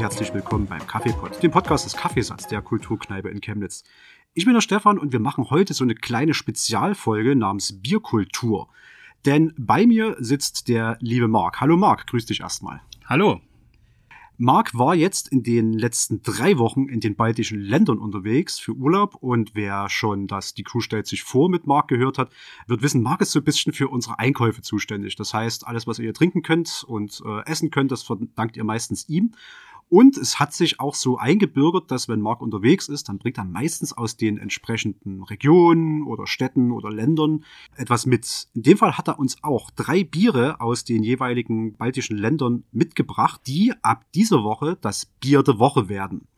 und herzlich willkommen beim Kaffeepot, dem Podcast des Kaffeesatz der Kulturkneipe in Chemnitz. Ich bin der Stefan und wir machen heute so eine kleine Spezialfolge namens Bierkultur. Denn bei mir sitzt der liebe Marc. Hallo Marc, grüß dich erstmal. Hallo. Marc war jetzt in den letzten drei Wochen in den baltischen Ländern unterwegs für Urlaub und wer schon das Die Crew stellt sich vor mit Marc gehört hat, wird wissen, Marc ist so ein bisschen für unsere Einkäufe zuständig. Das heißt, alles, was ihr trinken könnt und äh, essen könnt, das verdankt ihr meistens ihm. Und es hat sich auch so eingebürgert, dass wenn Marc unterwegs ist, dann bringt er meistens aus den entsprechenden Regionen oder Städten oder Ländern etwas mit. In dem Fall hat er uns auch drei Biere aus den jeweiligen baltischen Ländern mitgebracht, die ab dieser Woche das Bier der Woche werden.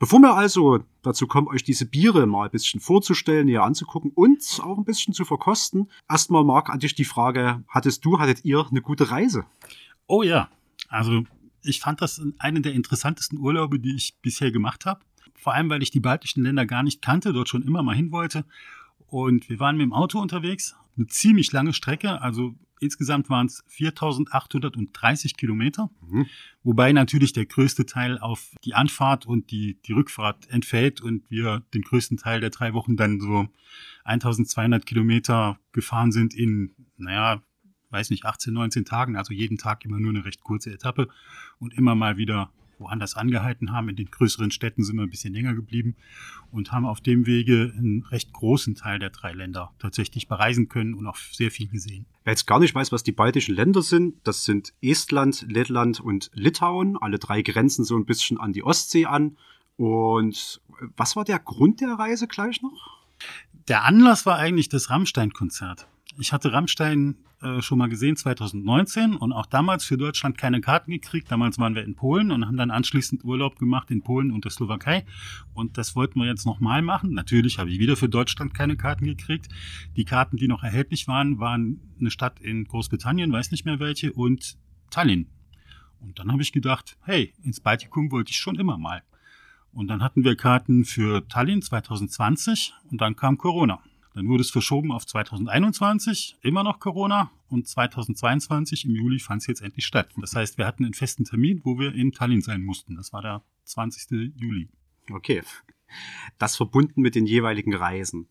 Bevor wir also dazu kommen, euch diese Biere mal ein bisschen vorzustellen, näher anzugucken und auch ein bisschen zu verkosten, erstmal, Marc, an dich die Frage, hattest du, hattet ihr eine gute Reise? Oh ja, also ich fand das einen der interessantesten Urlaube, die ich bisher gemacht habe. Vor allem, weil ich die baltischen Länder gar nicht kannte, dort schon immer mal hin wollte. Und wir waren mit dem Auto unterwegs, eine ziemlich lange Strecke, also insgesamt waren es 4830 Kilometer, mhm. wobei natürlich der größte Teil auf die Anfahrt und die, die Rückfahrt entfällt und wir den größten Teil der drei Wochen dann so 1200 Kilometer gefahren sind in, naja, weiß nicht, 18, 19 Tagen, also jeden Tag immer nur eine recht kurze Etappe und immer mal wieder woanders angehalten haben. In den größeren Städten sind wir ein bisschen länger geblieben und haben auf dem Wege einen recht großen Teil der drei Länder tatsächlich bereisen können und auch sehr viel gesehen. Wer jetzt gar nicht weiß, was die baltischen Länder sind, das sind Estland, Lettland und Litauen. Alle drei grenzen so ein bisschen an die Ostsee an. Und was war der Grund der Reise gleich noch? Der Anlass war eigentlich das Rammstein-Konzert. Ich hatte Rammstein äh, schon mal gesehen 2019 und auch damals für Deutschland keine Karten gekriegt. Damals waren wir in Polen und haben dann anschließend Urlaub gemacht in Polen und der Slowakei. Und das wollten wir jetzt nochmal machen. Natürlich habe ich wieder für Deutschland keine Karten gekriegt. Die Karten, die noch erhältlich waren, waren eine Stadt in Großbritannien, weiß nicht mehr welche, und Tallinn. Und dann habe ich gedacht, hey, ins Baltikum wollte ich schon immer mal. Und dann hatten wir Karten für Tallinn 2020 und dann kam Corona. Dann wurde es verschoben auf 2021, immer noch Corona. Und 2022 im Juli fand es jetzt endlich statt. Das heißt, wir hatten einen festen Termin, wo wir in Tallinn sein mussten. Das war der 20. Juli. Okay. Das verbunden mit den jeweiligen Reisen.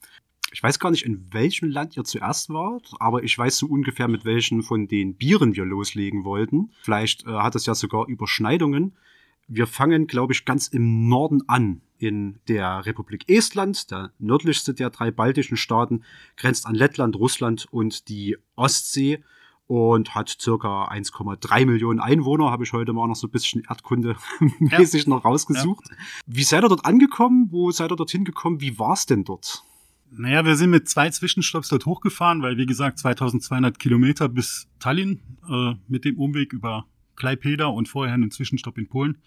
Ich weiß gar nicht, in welchem Land ihr zuerst wart, aber ich weiß so ungefähr, mit welchen von den Bieren wir loslegen wollten. Vielleicht äh, hat es ja sogar Überschneidungen. Wir fangen, glaube ich, ganz im Norden an in der Republik Estland, der nördlichste der drei baltischen Staaten, grenzt an Lettland, Russland und die Ostsee und hat circa 1,3 Millionen Einwohner, habe ich heute mal noch so ein bisschen erdkundemäßig ja. noch rausgesucht. Ja. Wie seid ihr dort angekommen? Wo seid ihr dorthin gekommen? Wie war es denn dort? Naja, wir sind mit zwei Zwischenstopps dort hochgefahren, weil wie gesagt 2200 Kilometer bis Tallinn äh, mit dem Umweg über Klaipeda und vorher einen Zwischenstopp in Polen.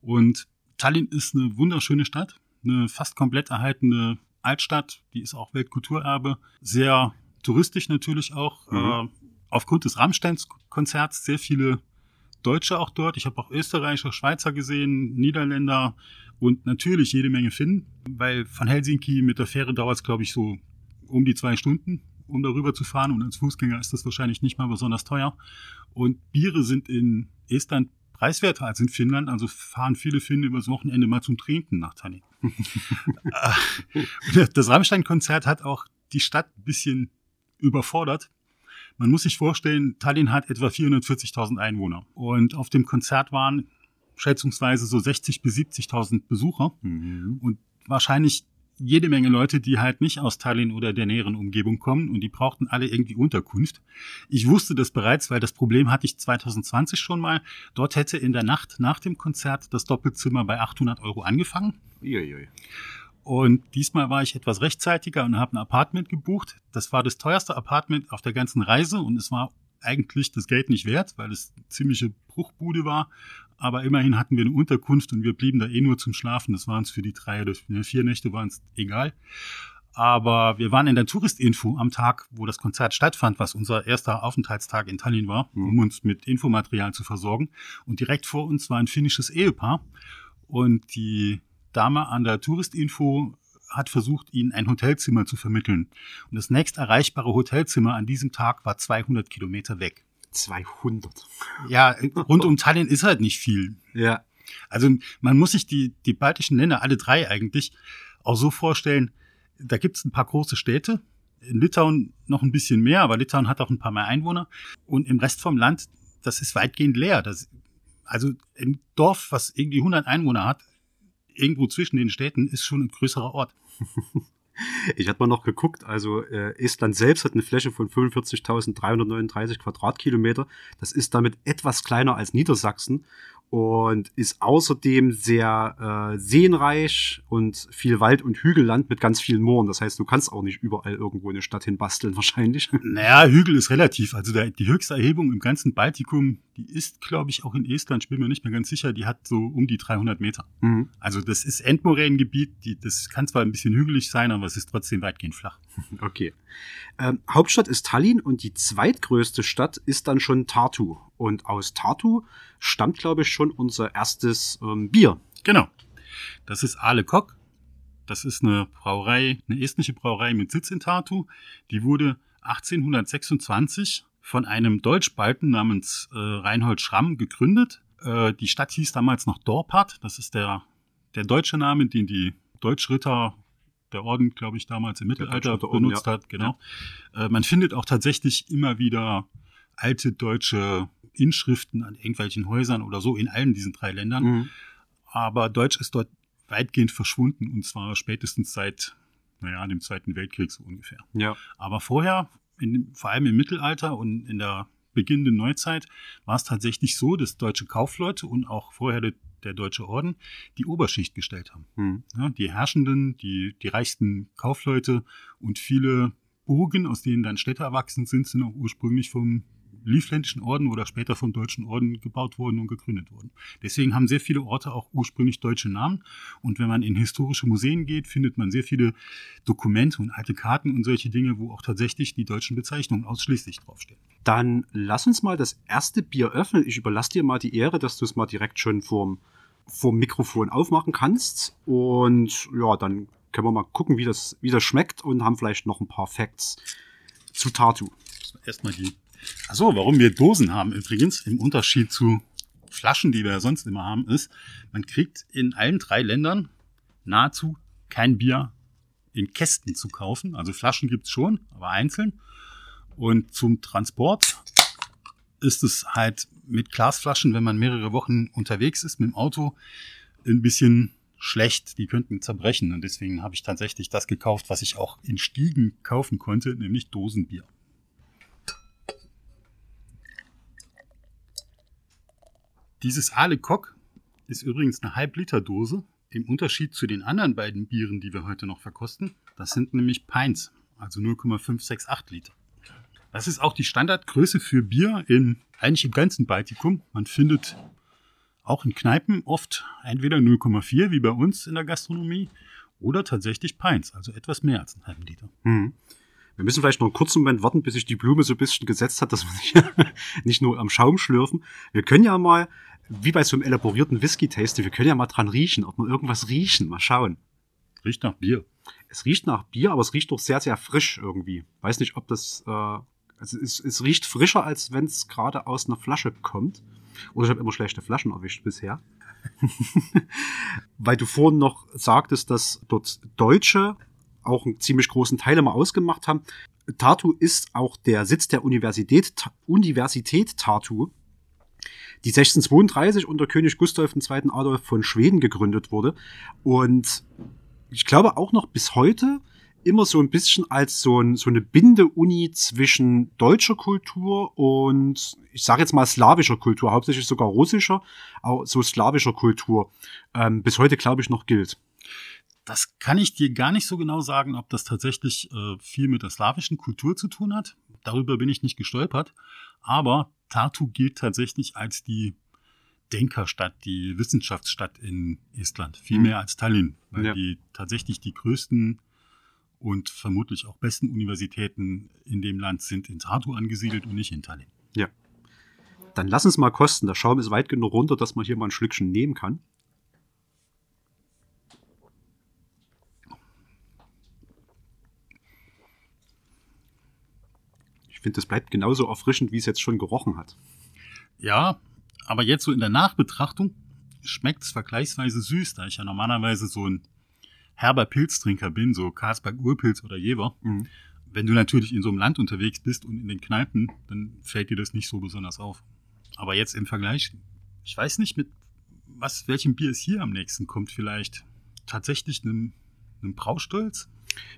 Und Tallinn ist eine wunderschöne Stadt, eine fast komplett erhaltene Altstadt, die ist auch Weltkulturerbe, sehr touristisch natürlich auch. Mhm. Äh, aufgrund des Rammsteins-Konzerts sehr viele Deutsche auch dort. Ich habe auch Österreicher, Schweizer gesehen, Niederländer und natürlich jede Menge Finnen, weil von Helsinki mit der Fähre dauert es, glaube ich, so um die zwei Stunden, um darüber zu fahren. Und als Fußgänger ist das wahrscheinlich nicht mal besonders teuer. Und Biere sind in Estland preiswerter als in Finnland. Also fahren viele Finnen übers Wochenende mal zum Trinken nach Tallinn. Äh, das Rammstein-Konzert hat auch die Stadt ein bisschen überfordert. Man muss sich vorstellen, Tallinn hat etwa 440.000 Einwohner. Und auf dem Konzert waren schätzungsweise so 60.000 bis 70.000 Besucher. Mhm. Und wahrscheinlich jede Menge Leute, die halt nicht aus Tallinn oder der näheren Umgebung kommen und die brauchten alle irgendwie Unterkunft. Ich wusste das bereits, weil das Problem hatte ich 2020 schon mal. Dort hätte in der Nacht nach dem Konzert das Doppelzimmer bei 800 Euro angefangen. Uiuiui. Und diesmal war ich etwas rechtzeitiger und habe ein Apartment gebucht. Das war das teuerste Apartment auf der ganzen Reise und es war eigentlich das Geld nicht wert, weil es eine ziemliche Bruchbude war. Aber immerhin hatten wir eine Unterkunft und wir blieben da eh nur zum Schlafen. Das waren es für die drei oder vier Nächte waren es egal. Aber wir waren in der Touristinfo am Tag, wo das Konzert stattfand, was unser erster Aufenthaltstag in Tallinn war, mhm. um uns mit Infomaterial zu versorgen. Und direkt vor uns war ein finnisches Ehepaar. Und die Dame an der Touristinfo hat versucht, ihnen ein Hotelzimmer zu vermitteln. Und das nächst erreichbare Hotelzimmer an diesem Tag war 200 Kilometer weg. 200. Ja, rund um Tallinn ist halt nicht viel. Ja. Also man muss sich die, die baltischen Länder, alle drei eigentlich, auch so vorstellen, da gibt es ein paar große Städte, in Litauen noch ein bisschen mehr, aber Litauen hat auch ein paar mehr Einwohner. Und im Rest vom Land, das ist weitgehend leer. Das, also ein Dorf, was irgendwie 100 Einwohner hat, irgendwo zwischen den Städten, ist schon ein größerer Ort. Ich hatte mal noch geguckt, also äh, Estland selbst hat eine Fläche von 45.339 Quadratkilometer. Das ist damit etwas kleiner als Niedersachsen und ist außerdem sehr äh, seenreich und viel Wald- und Hügelland mit ganz vielen Mooren. Das heißt, du kannst auch nicht überall irgendwo eine Stadt hinbasteln, wahrscheinlich. Naja, Hügel ist relativ. Also der, die höchste Erhebung im ganzen Baltikum, die ist, glaube ich, auch in Estland, ich bin mir nicht mehr ganz sicher, die hat so um die 300 Meter. Mhm. Also das ist Endmoränengebiet, die, das kann zwar ein bisschen hügelig sein, aber es ist trotzdem weitgehend flach. Okay. Ähm, Hauptstadt ist Tallinn und die zweitgrößte Stadt ist dann schon Tartu. Und aus Tartu stammt, glaube ich, schon unser erstes ähm, Bier. Genau. Das ist Ale Kok. Das ist eine Brauerei, eine estnische Brauerei mit Sitz in Tartu. Die wurde 1826 von einem Deutschbalten namens äh, Reinhold Schramm gegründet. Äh, die Stadt hieß damals noch Dorpat. Das ist der, der deutsche Name, den die Deutschritter der Orden, glaube ich, damals im Mittelalter benutzt ja. hat. Genau. Ja. Äh, man findet auch tatsächlich immer wieder alte deutsche Inschriften an irgendwelchen Häusern oder so in allen diesen drei Ländern. Mhm. Aber Deutsch ist dort weitgehend verschwunden und zwar spätestens seit, naja, dem Zweiten Weltkrieg so ungefähr. Ja. Aber vorher, in, vor allem im Mittelalter und in der beginnenden Neuzeit, war es tatsächlich so, dass deutsche Kaufleute und auch vorher der, der Deutsche Orden die Oberschicht gestellt haben. Mhm. Ja, die Herrschenden, die, die reichsten Kaufleute und viele Burgen, aus denen dann Städte erwachsen sind, sind auch ursprünglich vom Livländischen Orden oder später vom Deutschen Orden gebaut worden und gegründet worden. Deswegen haben sehr viele Orte auch ursprünglich deutsche Namen. Und wenn man in historische Museen geht, findet man sehr viele Dokumente und alte Karten und solche Dinge, wo auch tatsächlich die deutschen Bezeichnungen ausschließlich draufstehen. Dann lass uns mal das erste Bier öffnen. Ich überlasse dir mal die Ehre, dass du es mal direkt schon vorm, vorm Mikrofon aufmachen kannst. Und ja, dann können wir mal gucken, wie das, wie das schmeckt und haben vielleicht noch ein paar Facts zu Tartu. Erstmal die Achso, warum wir Dosen haben übrigens, im Unterschied zu Flaschen, die wir ja sonst immer haben, ist, man kriegt in allen drei Ländern nahezu kein Bier in Kästen zu kaufen. Also Flaschen gibt's schon, aber einzeln. Und zum Transport ist es halt mit Glasflaschen, wenn man mehrere Wochen unterwegs ist mit dem Auto, ein bisschen schlecht. Die könnten zerbrechen. Und deswegen habe ich tatsächlich das gekauft, was ich auch in Stiegen kaufen konnte, nämlich Dosenbier. Dieses Ale Kock ist übrigens eine Halb-Liter-Dose. Im Unterschied zu den anderen beiden Bieren, die wir heute noch verkosten. Das sind nämlich Pints, also 0,568 Liter. Das ist auch die Standardgröße für Bier in eigentlich im ganzen Baltikum. Man findet auch in Kneipen oft entweder 0,4 wie bei uns in der Gastronomie oder tatsächlich Pints, also etwas mehr als einen halben Liter. Mhm. Wir müssen vielleicht noch einen kurzen Moment warten, bis sich die Blume so ein bisschen gesetzt hat, dass wir nicht nur am Schaum schlürfen. Wir können ja mal wie bei so einem elaborierten Whisky-Taste, wir können ja mal dran riechen, ob wir irgendwas riechen. Mal schauen. Riecht nach Bier. Es riecht nach Bier, aber es riecht doch sehr, sehr frisch irgendwie. Weiß nicht, ob das, äh, also es, es riecht frischer, als wenn es gerade aus einer Flasche kommt. Oder ich habe immer schlechte Flaschen erwischt bisher. Weil du vorhin noch sagtest, dass dort Deutsche auch einen ziemlich großen Teil immer ausgemacht haben. Tartu ist auch der Sitz der Universität, Universität Tartu die 1632 unter König Gustav II. Adolf von Schweden gegründet wurde. Und ich glaube auch noch bis heute immer so ein bisschen als so, ein, so eine Binde-Uni zwischen deutscher Kultur und ich sage jetzt mal slawischer Kultur, hauptsächlich sogar russischer, auch so slawischer Kultur, ähm, bis heute glaube ich noch gilt. Das kann ich dir gar nicht so genau sagen, ob das tatsächlich äh, viel mit der slawischen Kultur zu tun hat. Darüber bin ich nicht gestolpert. Aber Tartu gilt tatsächlich als die Denkerstadt, die Wissenschaftsstadt in Estland. Viel mhm. mehr als Tallinn, weil ja. die tatsächlich die größten und vermutlich auch besten Universitäten in dem Land sind in Tartu angesiedelt und nicht in Tallinn. Ja. Dann lass uns mal kosten. Der Schaum ist weit genug runter, dass man hier mal ein Schlückchen nehmen kann. Finde, das bleibt genauso erfrischend, wie es jetzt schon gerochen hat. Ja, aber jetzt so in der Nachbetrachtung schmeckt es vergleichsweise süß, da ich ja normalerweise so ein herber Pilztrinker bin, so Karlsberg Urpilz oder Jever. Mhm. Wenn du natürlich in so einem Land unterwegs bist und in den Kneipen, dann fällt dir das nicht so besonders auf. Aber jetzt im Vergleich, ich weiß nicht, mit was, welchem Bier es hier am nächsten kommt, vielleicht tatsächlich einem, einem Braustolz?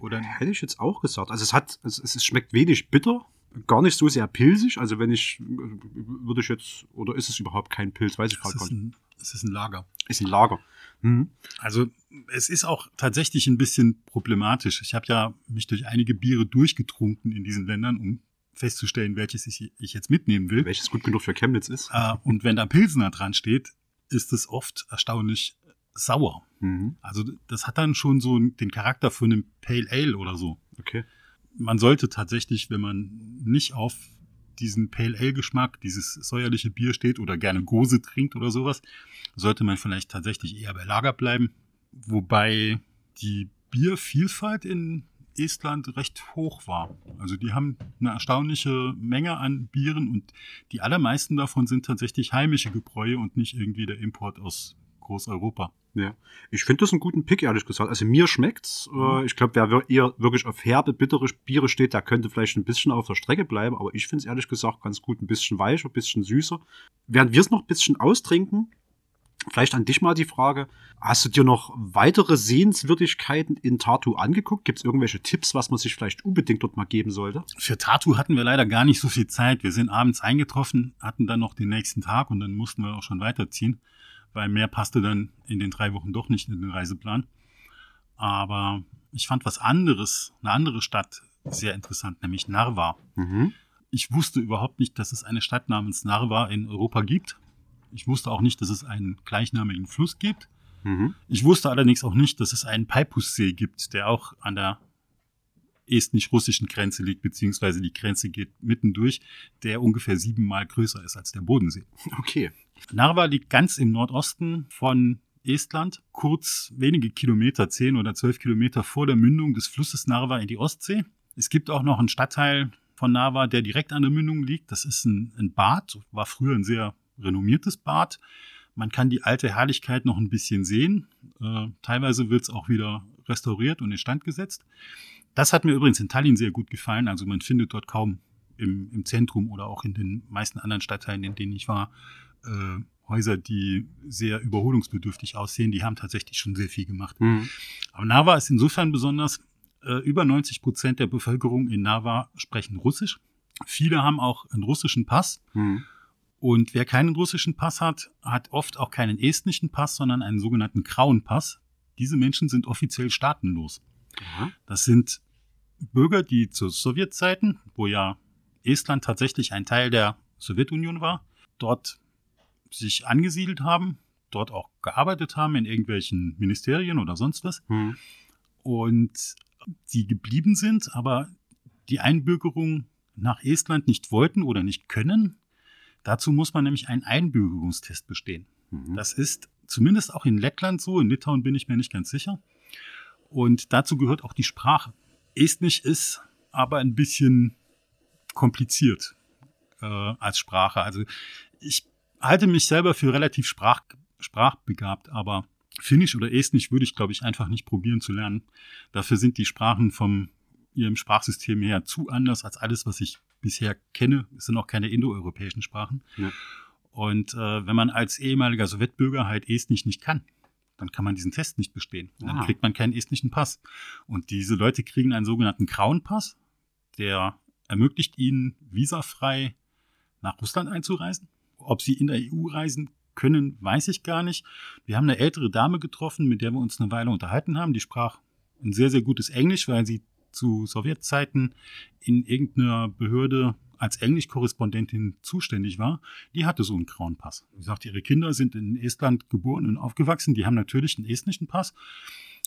Oder Hätte ich jetzt auch gesagt. Also es hat, es, es schmeckt wenig bitter, gar nicht so sehr pilzig. Also wenn ich, würde ich jetzt, oder ist es überhaupt kein Pilz, weiß ich gerade gar nicht. Es ist ein Lager. Ist ein Lager. Mhm. Also es ist auch tatsächlich ein bisschen problematisch. Ich habe ja mich durch einige Biere durchgetrunken in diesen Ländern, um festzustellen, welches ich, ich jetzt mitnehmen will. Welches gut genug für Chemnitz ist. Äh, und wenn da Pilsener dran steht, ist es oft erstaunlich sauer. Mhm. Also das hat dann schon so den Charakter von einem Pale Ale oder so. Okay. Man sollte tatsächlich, wenn man nicht auf diesen Pale Ale Geschmack, dieses säuerliche Bier steht oder gerne Gose trinkt oder sowas, sollte man vielleicht tatsächlich eher bei Lager bleiben. Wobei die Biervielfalt in Estland recht hoch war. Also die haben eine erstaunliche Menge an Bieren und die allermeisten davon sind tatsächlich heimische Gebräue und nicht irgendwie der Import aus Großeuropa. Ja, ich finde das einen guten Pick, ehrlich gesagt. Also mir schmeckt's. Mhm. Ich glaube, wer eher wirklich auf herbe, bittere Biere steht, der könnte vielleicht ein bisschen auf der Strecke bleiben. Aber ich finde es ehrlich gesagt ganz gut. Ein bisschen weicher, ein bisschen süßer. Während wir es noch ein bisschen austrinken, vielleicht an dich mal die Frage. Hast du dir noch weitere Sehenswürdigkeiten in Tartu angeguckt? Gibt es irgendwelche Tipps, was man sich vielleicht unbedingt dort mal geben sollte? Für Tartu hatten wir leider gar nicht so viel Zeit. Wir sind abends eingetroffen, hatten dann noch den nächsten Tag und dann mussten wir auch schon weiterziehen weil mehr passte dann in den drei Wochen doch nicht in den Reiseplan. Aber ich fand was anderes, eine andere Stadt sehr interessant, nämlich Narva. Mhm. Ich wusste überhaupt nicht, dass es eine Stadt namens Narva in Europa gibt. Ich wusste auch nicht, dass es einen gleichnamigen Fluss gibt. Mhm. Ich wusste allerdings auch nicht, dass es einen Peipussee gibt, der auch an der estnisch-russischen Grenze liegt, beziehungsweise die Grenze geht mittendurch, der ungefähr siebenmal größer ist als der Bodensee. Okay. Narva liegt ganz im Nordosten von Estland, kurz wenige Kilometer, zehn oder zwölf Kilometer vor der Mündung des Flusses Narva in die Ostsee. Es gibt auch noch einen Stadtteil von Narva, der direkt an der Mündung liegt. Das ist ein, ein Bad, war früher ein sehr renommiertes Bad. Man kann die alte Herrlichkeit noch ein bisschen sehen. Äh, teilweise wird es auch wieder restauriert und instand gesetzt. Das hat mir übrigens in Tallinn sehr gut gefallen. Also man findet dort kaum im, im Zentrum oder auch in den meisten anderen Stadtteilen, in denen ich war, äh, Häuser, die sehr überholungsbedürftig aussehen. Die haben tatsächlich schon sehr viel gemacht. Mhm. Aber Narva ist insofern besonders, äh, über 90 Prozent der Bevölkerung in Narva sprechen Russisch. Viele haben auch einen russischen Pass. Mhm. Und wer keinen russischen Pass hat, hat oft auch keinen estnischen Pass, sondern einen sogenannten grauen Pass. Diese Menschen sind offiziell staatenlos. Mhm. Das sind Bürger, die zu Sowjetzeiten, wo ja Estland tatsächlich ein Teil der Sowjetunion war, dort sich angesiedelt haben, dort auch gearbeitet haben in irgendwelchen Ministerien oder sonst was. Hm. Und die geblieben sind, aber die Einbürgerung nach Estland nicht wollten oder nicht können. Dazu muss man nämlich einen Einbürgerungstest bestehen. Mhm. Das ist zumindest auch in Lettland so, in Litauen bin ich mir nicht ganz sicher. Und dazu gehört auch die Sprache. Estnisch ist aber ein bisschen kompliziert äh, als Sprache. Also ich halte mich selber für relativ sprach, sprachbegabt, aber Finnisch oder Estnisch würde ich, glaube ich, einfach nicht probieren zu lernen. Dafür sind die Sprachen vom ihrem Sprachsystem her zu anders als alles, was ich bisher kenne. Es sind auch keine indoeuropäischen Sprachen. Ja. Und äh, wenn man als ehemaliger Sowjetbürger halt Estnisch nicht kann, dann kann man diesen Test nicht bestehen. Dann ah. kriegt man keinen estnischen Pass. Und diese Leute kriegen einen sogenannten grauen Pass, der ermöglicht ihnen, visafrei nach Russland einzureisen. Ob sie in der EU reisen können, weiß ich gar nicht. Wir haben eine ältere Dame getroffen, mit der wir uns eine Weile unterhalten haben. Die sprach ein sehr, sehr gutes Englisch, weil sie zu Sowjetzeiten in irgendeiner Behörde als Englischkorrespondentin zuständig war, die hatte so einen grauen Pass. Sie sagt, ihre Kinder sind in Estland geboren und aufgewachsen, die haben natürlich einen estnischen Pass.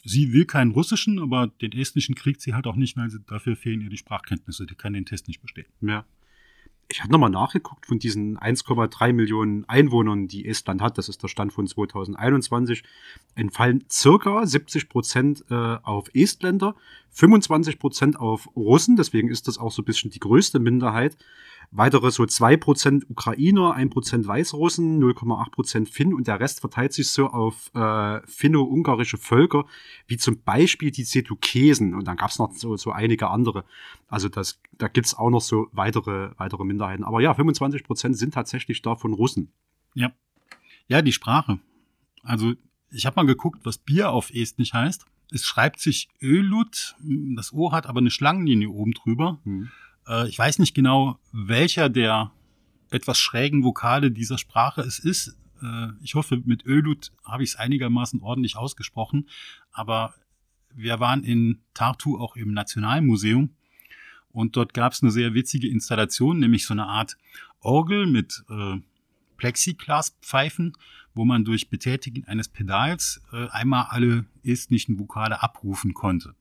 Sie will keinen russischen, aber den estnischen kriegt sie halt auch nicht, weil sie, dafür fehlen ihr die Sprachkenntnisse. Die kann den Test nicht bestehen. Ja. Ich habe nochmal nachgeguckt von diesen 1,3 Millionen Einwohnern, die Estland hat. Das ist der Stand von 2021. entfallen circa 70 Prozent äh, auf Estländer, 25 Prozent auf Russen, deswegen ist das auch so ein bisschen die größte Minderheit. Weitere so 2% Ukrainer, 1% Weißrussen, 0,8% Finn und der Rest verteilt sich so auf äh, finno-ungarische Völker, wie zum Beispiel die Setukesen. Und dann gab es noch so, so einige andere. Also das, da gibt's auch noch so weitere, weitere Minderheiten. Aber ja, 25% sind tatsächlich davon Russen. Ja. Ja, die Sprache. Also ich habe mal geguckt, was Bier auf Estnisch heißt. Es schreibt sich Ölut, das O hat aber eine Schlangenlinie oben drüber. Hm. Äh, ich weiß nicht genau, welcher der etwas schrägen Vokale dieser Sprache es ist. Äh, ich hoffe, mit Ölut habe ich es einigermaßen ordentlich ausgesprochen. Aber wir waren in Tartu auch im Nationalmuseum und dort gab es eine sehr witzige Installation, nämlich so eine Art Orgel mit äh, Plexiglaspfeifen, wo man durch Betätigen eines Pedals einmal alle estnischen Vokale abrufen konnte.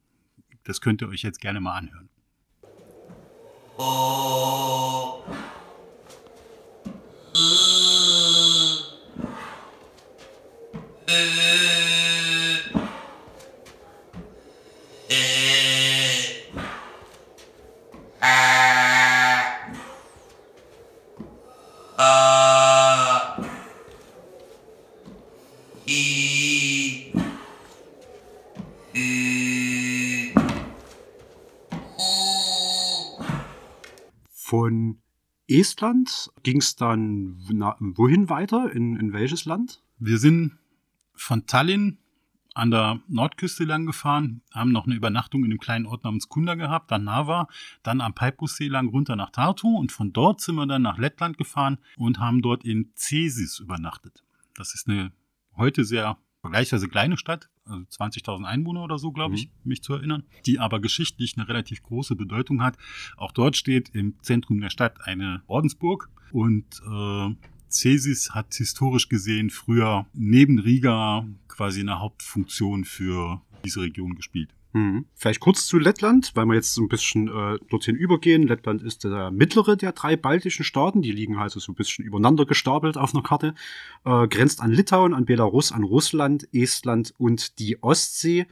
Das könnt ihr euch jetzt gerne mal anhören. Oh. Von Estland ging es dann wohin weiter? In, in welches Land? Wir sind von Tallinn an der Nordküste lang gefahren, haben noch eine Übernachtung in einem kleinen Ort namens Kunda gehabt, dann Nava, dann am Peipussee lang runter nach Tartu und von dort sind wir dann nach Lettland gefahren und haben dort in Cesis übernachtet. Das ist eine heute sehr vergleichsweise kleine Stadt, also 20.000 Einwohner oder so, glaube ich, mhm. mich zu erinnern, die aber geschichtlich eine relativ große Bedeutung hat. Auch dort steht im Zentrum der Stadt eine Ordensburg und äh, Cesis hat historisch gesehen früher neben Riga quasi eine Hauptfunktion für diese Region gespielt. Mhm. Vielleicht kurz zu Lettland, weil wir jetzt so ein bisschen äh, dorthin übergehen. Lettland ist der mittlere der drei baltischen Staaten. Die liegen also so ein bisschen übereinander gestapelt auf einer Karte. Äh, grenzt an Litauen, an Belarus, an Russland, Estland und die Ostsee.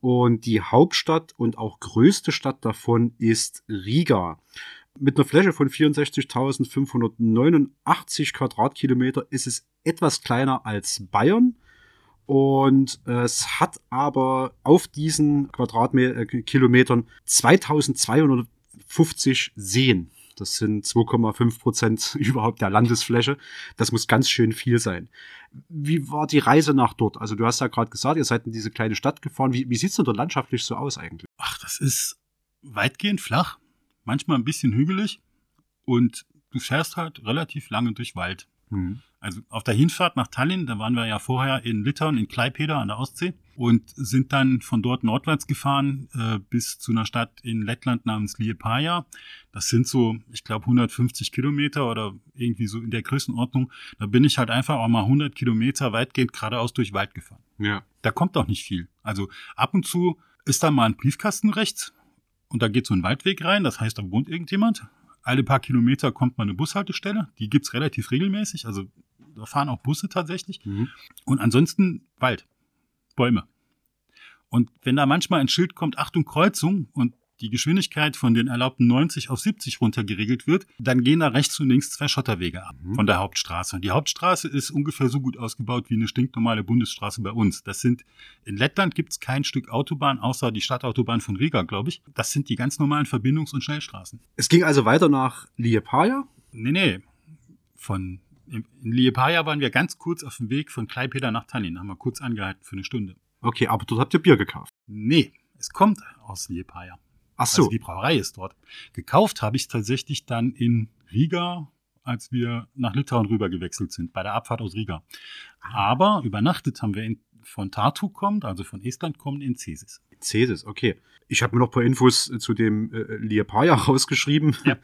Und die Hauptstadt und auch größte Stadt davon ist Riga. Mit einer Fläche von 64.589 Quadratkilometer ist es etwas kleiner als Bayern und äh, es hat aber auf diesen Quadratkilometern 2250 Seen. Das sind 2,5 Prozent überhaupt der Landesfläche. Das muss ganz schön viel sein. Wie war die Reise nach dort? Also du hast ja gerade gesagt, ihr seid in diese kleine Stadt gefahren. Wie, wie sieht es denn dort landschaftlich so aus eigentlich? Ach, das ist weitgehend flach, manchmal ein bisschen hügelig und du fährst halt relativ lange durch Wald. Mhm. Also auf der Hinfahrt nach Tallinn, da waren wir ja vorher in Litauen, in Klaipeda an der Ostsee und sind dann von dort nordwärts gefahren äh, bis zu einer Stadt in Lettland namens Liepaja. Das sind so, ich glaube, 150 Kilometer oder irgendwie so in der Größenordnung. Da bin ich halt einfach auch mal 100 Kilometer weitgehend geradeaus durch Wald gefahren. Ja. Da kommt auch nicht viel. Also ab und zu ist da mal ein Briefkasten rechts und da geht so ein Waldweg rein. Das heißt, da wohnt irgendjemand alle paar Kilometer kommt mal eine Bushaltestelle. Die gibt's relativ regelmäßig. Also da fahren auch Busse tatsächlich. Mhm. Und ansonsten Wald, Bäume. Und wenn da manchmal ein Schild kommt, Achtung Kreuzung und die Geschwindigkeit von den erlaubten 90 auf 70 runter geregelt wird, dann gehen da rechts und links zwei Schotterwege ab mhm. von der Hauptstraße. Und die Hauptstraße ist ungefähr so gut ausgebaut wie eine stinknormale Bundesstraße bei uns. Das sind, in Lettland gibt's kein Stück Autobahn, außer die Stadtautobahn von Riga, glaube ich. Das sind die ganz normalen Verbindungs- und Schnellstraßen. Es ging also weiter nach Liepaja? Nee, nee. Von in Liepaja waren wir ganz kurz auf dem Weg von Klaipeda nach Tallinn, haben wir kurz angehalten für eine Stunde. Okay, aber dort habt ihr Bier gekauft? Nee, es kommt aus Liepaja. Ach so. Also die Brauerei ist dort. Gekauft habe ich tatsächlich dann in Riga, als wir nach Litauen rüber gewechselt sind, bei der Abfahrt aus Riga. Ah. Aber übernachtet haben wir in, von Tartu kommt, also von Estland kommt, in Cesis. Cesis, okay. Ich habe mir noch ein paar Infos zu dem äh, Liepaja rausgeschrieben. Ja.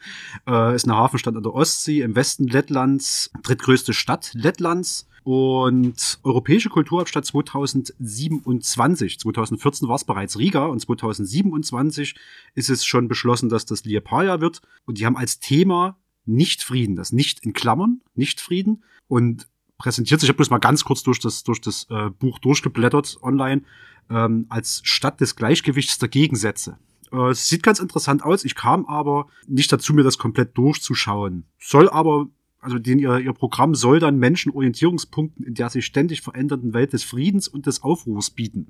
äh, ist eine Hafenstadt an der Ostsee im Westen Lettlands, drittgrößte Stadt Lettlands und Europäische Kulturhauptstadt 2027. 2014 war es bereits Riga und 2027 ist es schon beschlossen, dass das Liepaja wird. Und die haben als Thema Nicht-Frieden, das Nicht in Klammern, Nicht-Frieden. Und präsentiert sich, ich habe bloß mal ganz kurz durch das, durch das äh, Buch durchgeblättert online, ähm, als Stadt des Gleichgewichts der Gegensätze. Äh, es sieht ganz interessant aus. Ich kam aber nicht dazu, mir das komplett durchzuschauen. Soll aber, also den, ihr, ihr Programm soll dann Menschen Orientierungspunkten in der sich ständig verändernden Welt des Friedens und des Aufruhrs bieten.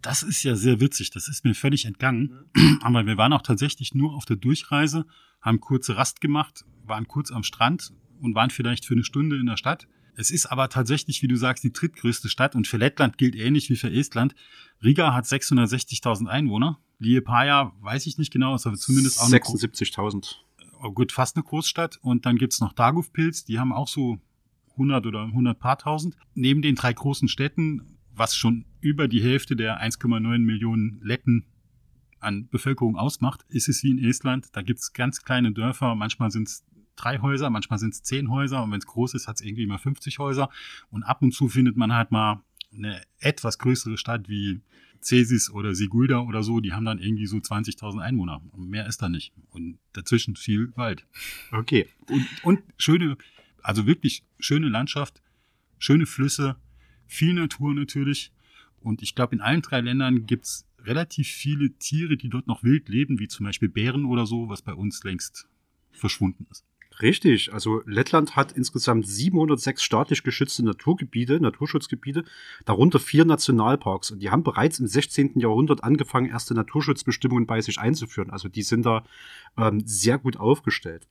Das ist ja sehr witzig. Das ist mir völlig entgangen. Aber wir waren auch tatsächlich nur auf der Durchreise, haben kurze Rast gemacht, waren kurz am Strand und waren vielleicht für eine Stunde in der Stadt. Es ist aber tatsächlich, wie du sagst, die drittgrößte Stadt und für Lettland gilt ähnlich wie für Estland. Riga hat 660.000 Einwohner. Liepaja weiß ich nicht genau, ist aber zumindest auch 76.000. Oh gut, fast eine Großstadt. Und dann gibt's noch Daguvpils, die haben auch so 100 oder 100 paar tausend. Neben den drei großen Städten, was schon über die Hälfte der 1,9 Millionen Letten an Bevölkerung ausmacht, ist es wie in Estland. Da gibt's ganz kleine Dörfer, manchmal sind's drei Häuser, manchmal sind's zehn Häuser und wenn es groß ist, hat's irgendwie mal 50 Häuser. Und ab und zu findet man halt mal eine etwas größere Stadt wie Cesis oder Sigulda oder so, die haben dann irgendwie so 20.000 Einwohner. Mehr ist da nicht. Und dazwischen viel Wald. Okay. Und, und schöne, also wirklich schöne Landschaft, schöne Flüsse, viel Natur natürlich. Und ich glaube, in allen drei Ländern gibt's relativ viele Tiere, die dort noch wild leben, wie zum Beispiel Bären oder so, was bei uns längst verschwunden ist. Richtig, also Lettland hat insgesamt 706 staatlich geschützte Naturgebiete, Naturschutzgebiete, darunter vier Nationalparks. Und die haben bereits im 16. Jahrhundert angefangen, erste Naturschutzbestimmungen bei sich einzuführen. Also die sind da ähm, sehr gut aufgestellt.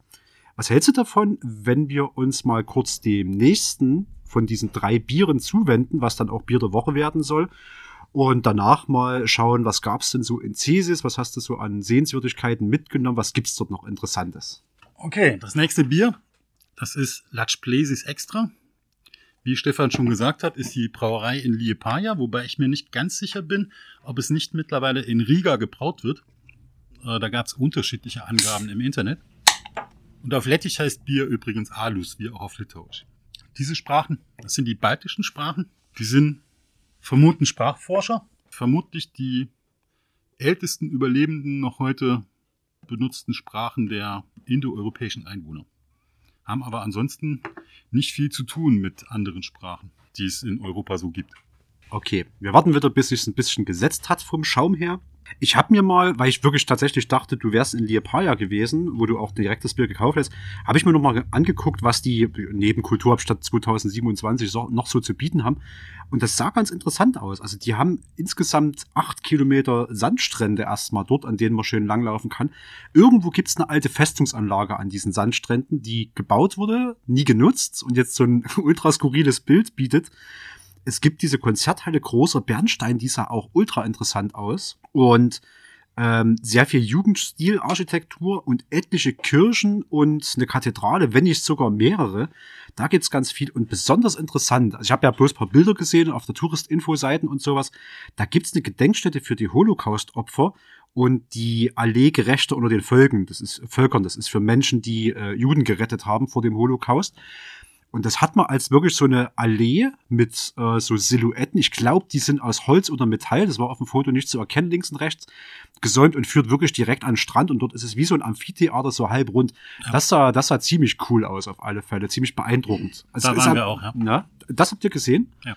Was hältst du davon, wenn wir uns mal kurz dem nächsten von diesen drei Bieren zuwenden, was dann auch Bier der Woche werden soll? Und danach mal schauen, was gab's denn so in Cesis, was hast du so an Sehenswürdigkeiten mitgenommen, was gibt's dort noch Interessantes? Okay, das nächste Bier, das ist Latsch Plesis Extra. Wie Stefan schon gesagt hat, ist die Brauerei in Liepaja, wobei ich mir nicht ganz sicher bin, ob es nicht mittlerweile in Riga gebraut wird. Äh, da gab es unterschiedliche Angaben im Internet. Und auf Lettisch heißt Bier übrigens Alus, wie auch auf Litauisch. Diese Sprachen, das sind die baltischen Sprachen, die sind vermuten Sprachforscher, vermutlich die ältesten Überlebenden noch heute benutzten Sprachen der indoeuropäischen Einwohner. Haben aber ansonsten nicht viel zu tun mit anderen Sprachen, die es in Europa so gibt. Okay, wir warten wieder, bis es ein bisschen gesetzt hat vom Schaum her. Ich habe mir mal, weil ich wirklich tatsächlich dachte, du wärst in Liepaja gewesen, wo du auch direkt das Bier gekauft hast, habe ich mir noch mal angeguckt, was die neben Kulturhauptstadt 2027 so, noch so zu bieten haben. Und das sah ganz interessant aus. Also die haben insgesamt acht Kilometer Sandstrände erstmal dort, an denen man schön langlaufen kann. Irgendwo gibt's eine alte Festungsanlage an diesen Sandstränden, die gebaut wurde, nie genutzt und jetzt so ein ultra skurriles Bild bietet es gibt diese Konzerthalle Großer Bernstein, die sah auch ultra interessant aus. Und ähm, sehr viel Jugendstilarchitektur und etliche Kirchen und eine Kathedrale, wenn nicht sogar mehrere. Da gibt's ganz viel und besonders interessant. Also ich habe ja bloß paar Bilder gesehen auf der Touristinfo-Seiten und sowas. Da gibt's eine Gedenkstätte für die Holocaust-Opfer und die Allee Gerechte unter den Völkern. Das ist Völkern. Das ist für Menschen, die äh, Juden gerettet haben vor dem Holocaust. Und das hat man als wirklich so eine Allee mit äh, so Silhouetten. Ich glaube, die sind aus Holz oder Metall. Das war auf dem Foto nicht zu erkennen, links und rechts. Gesäumt und führt wirklich direkt an den Strand. Und dort ist es wie so ein Amphitheater, so halb rund. Ja. Das, sah, das sah ziemlich cool aus, auf alle Fälle. Ziemlich beeindruckend. Also da waren halt, wir auch, ja. Na, das habt ihr gesehen? Ja.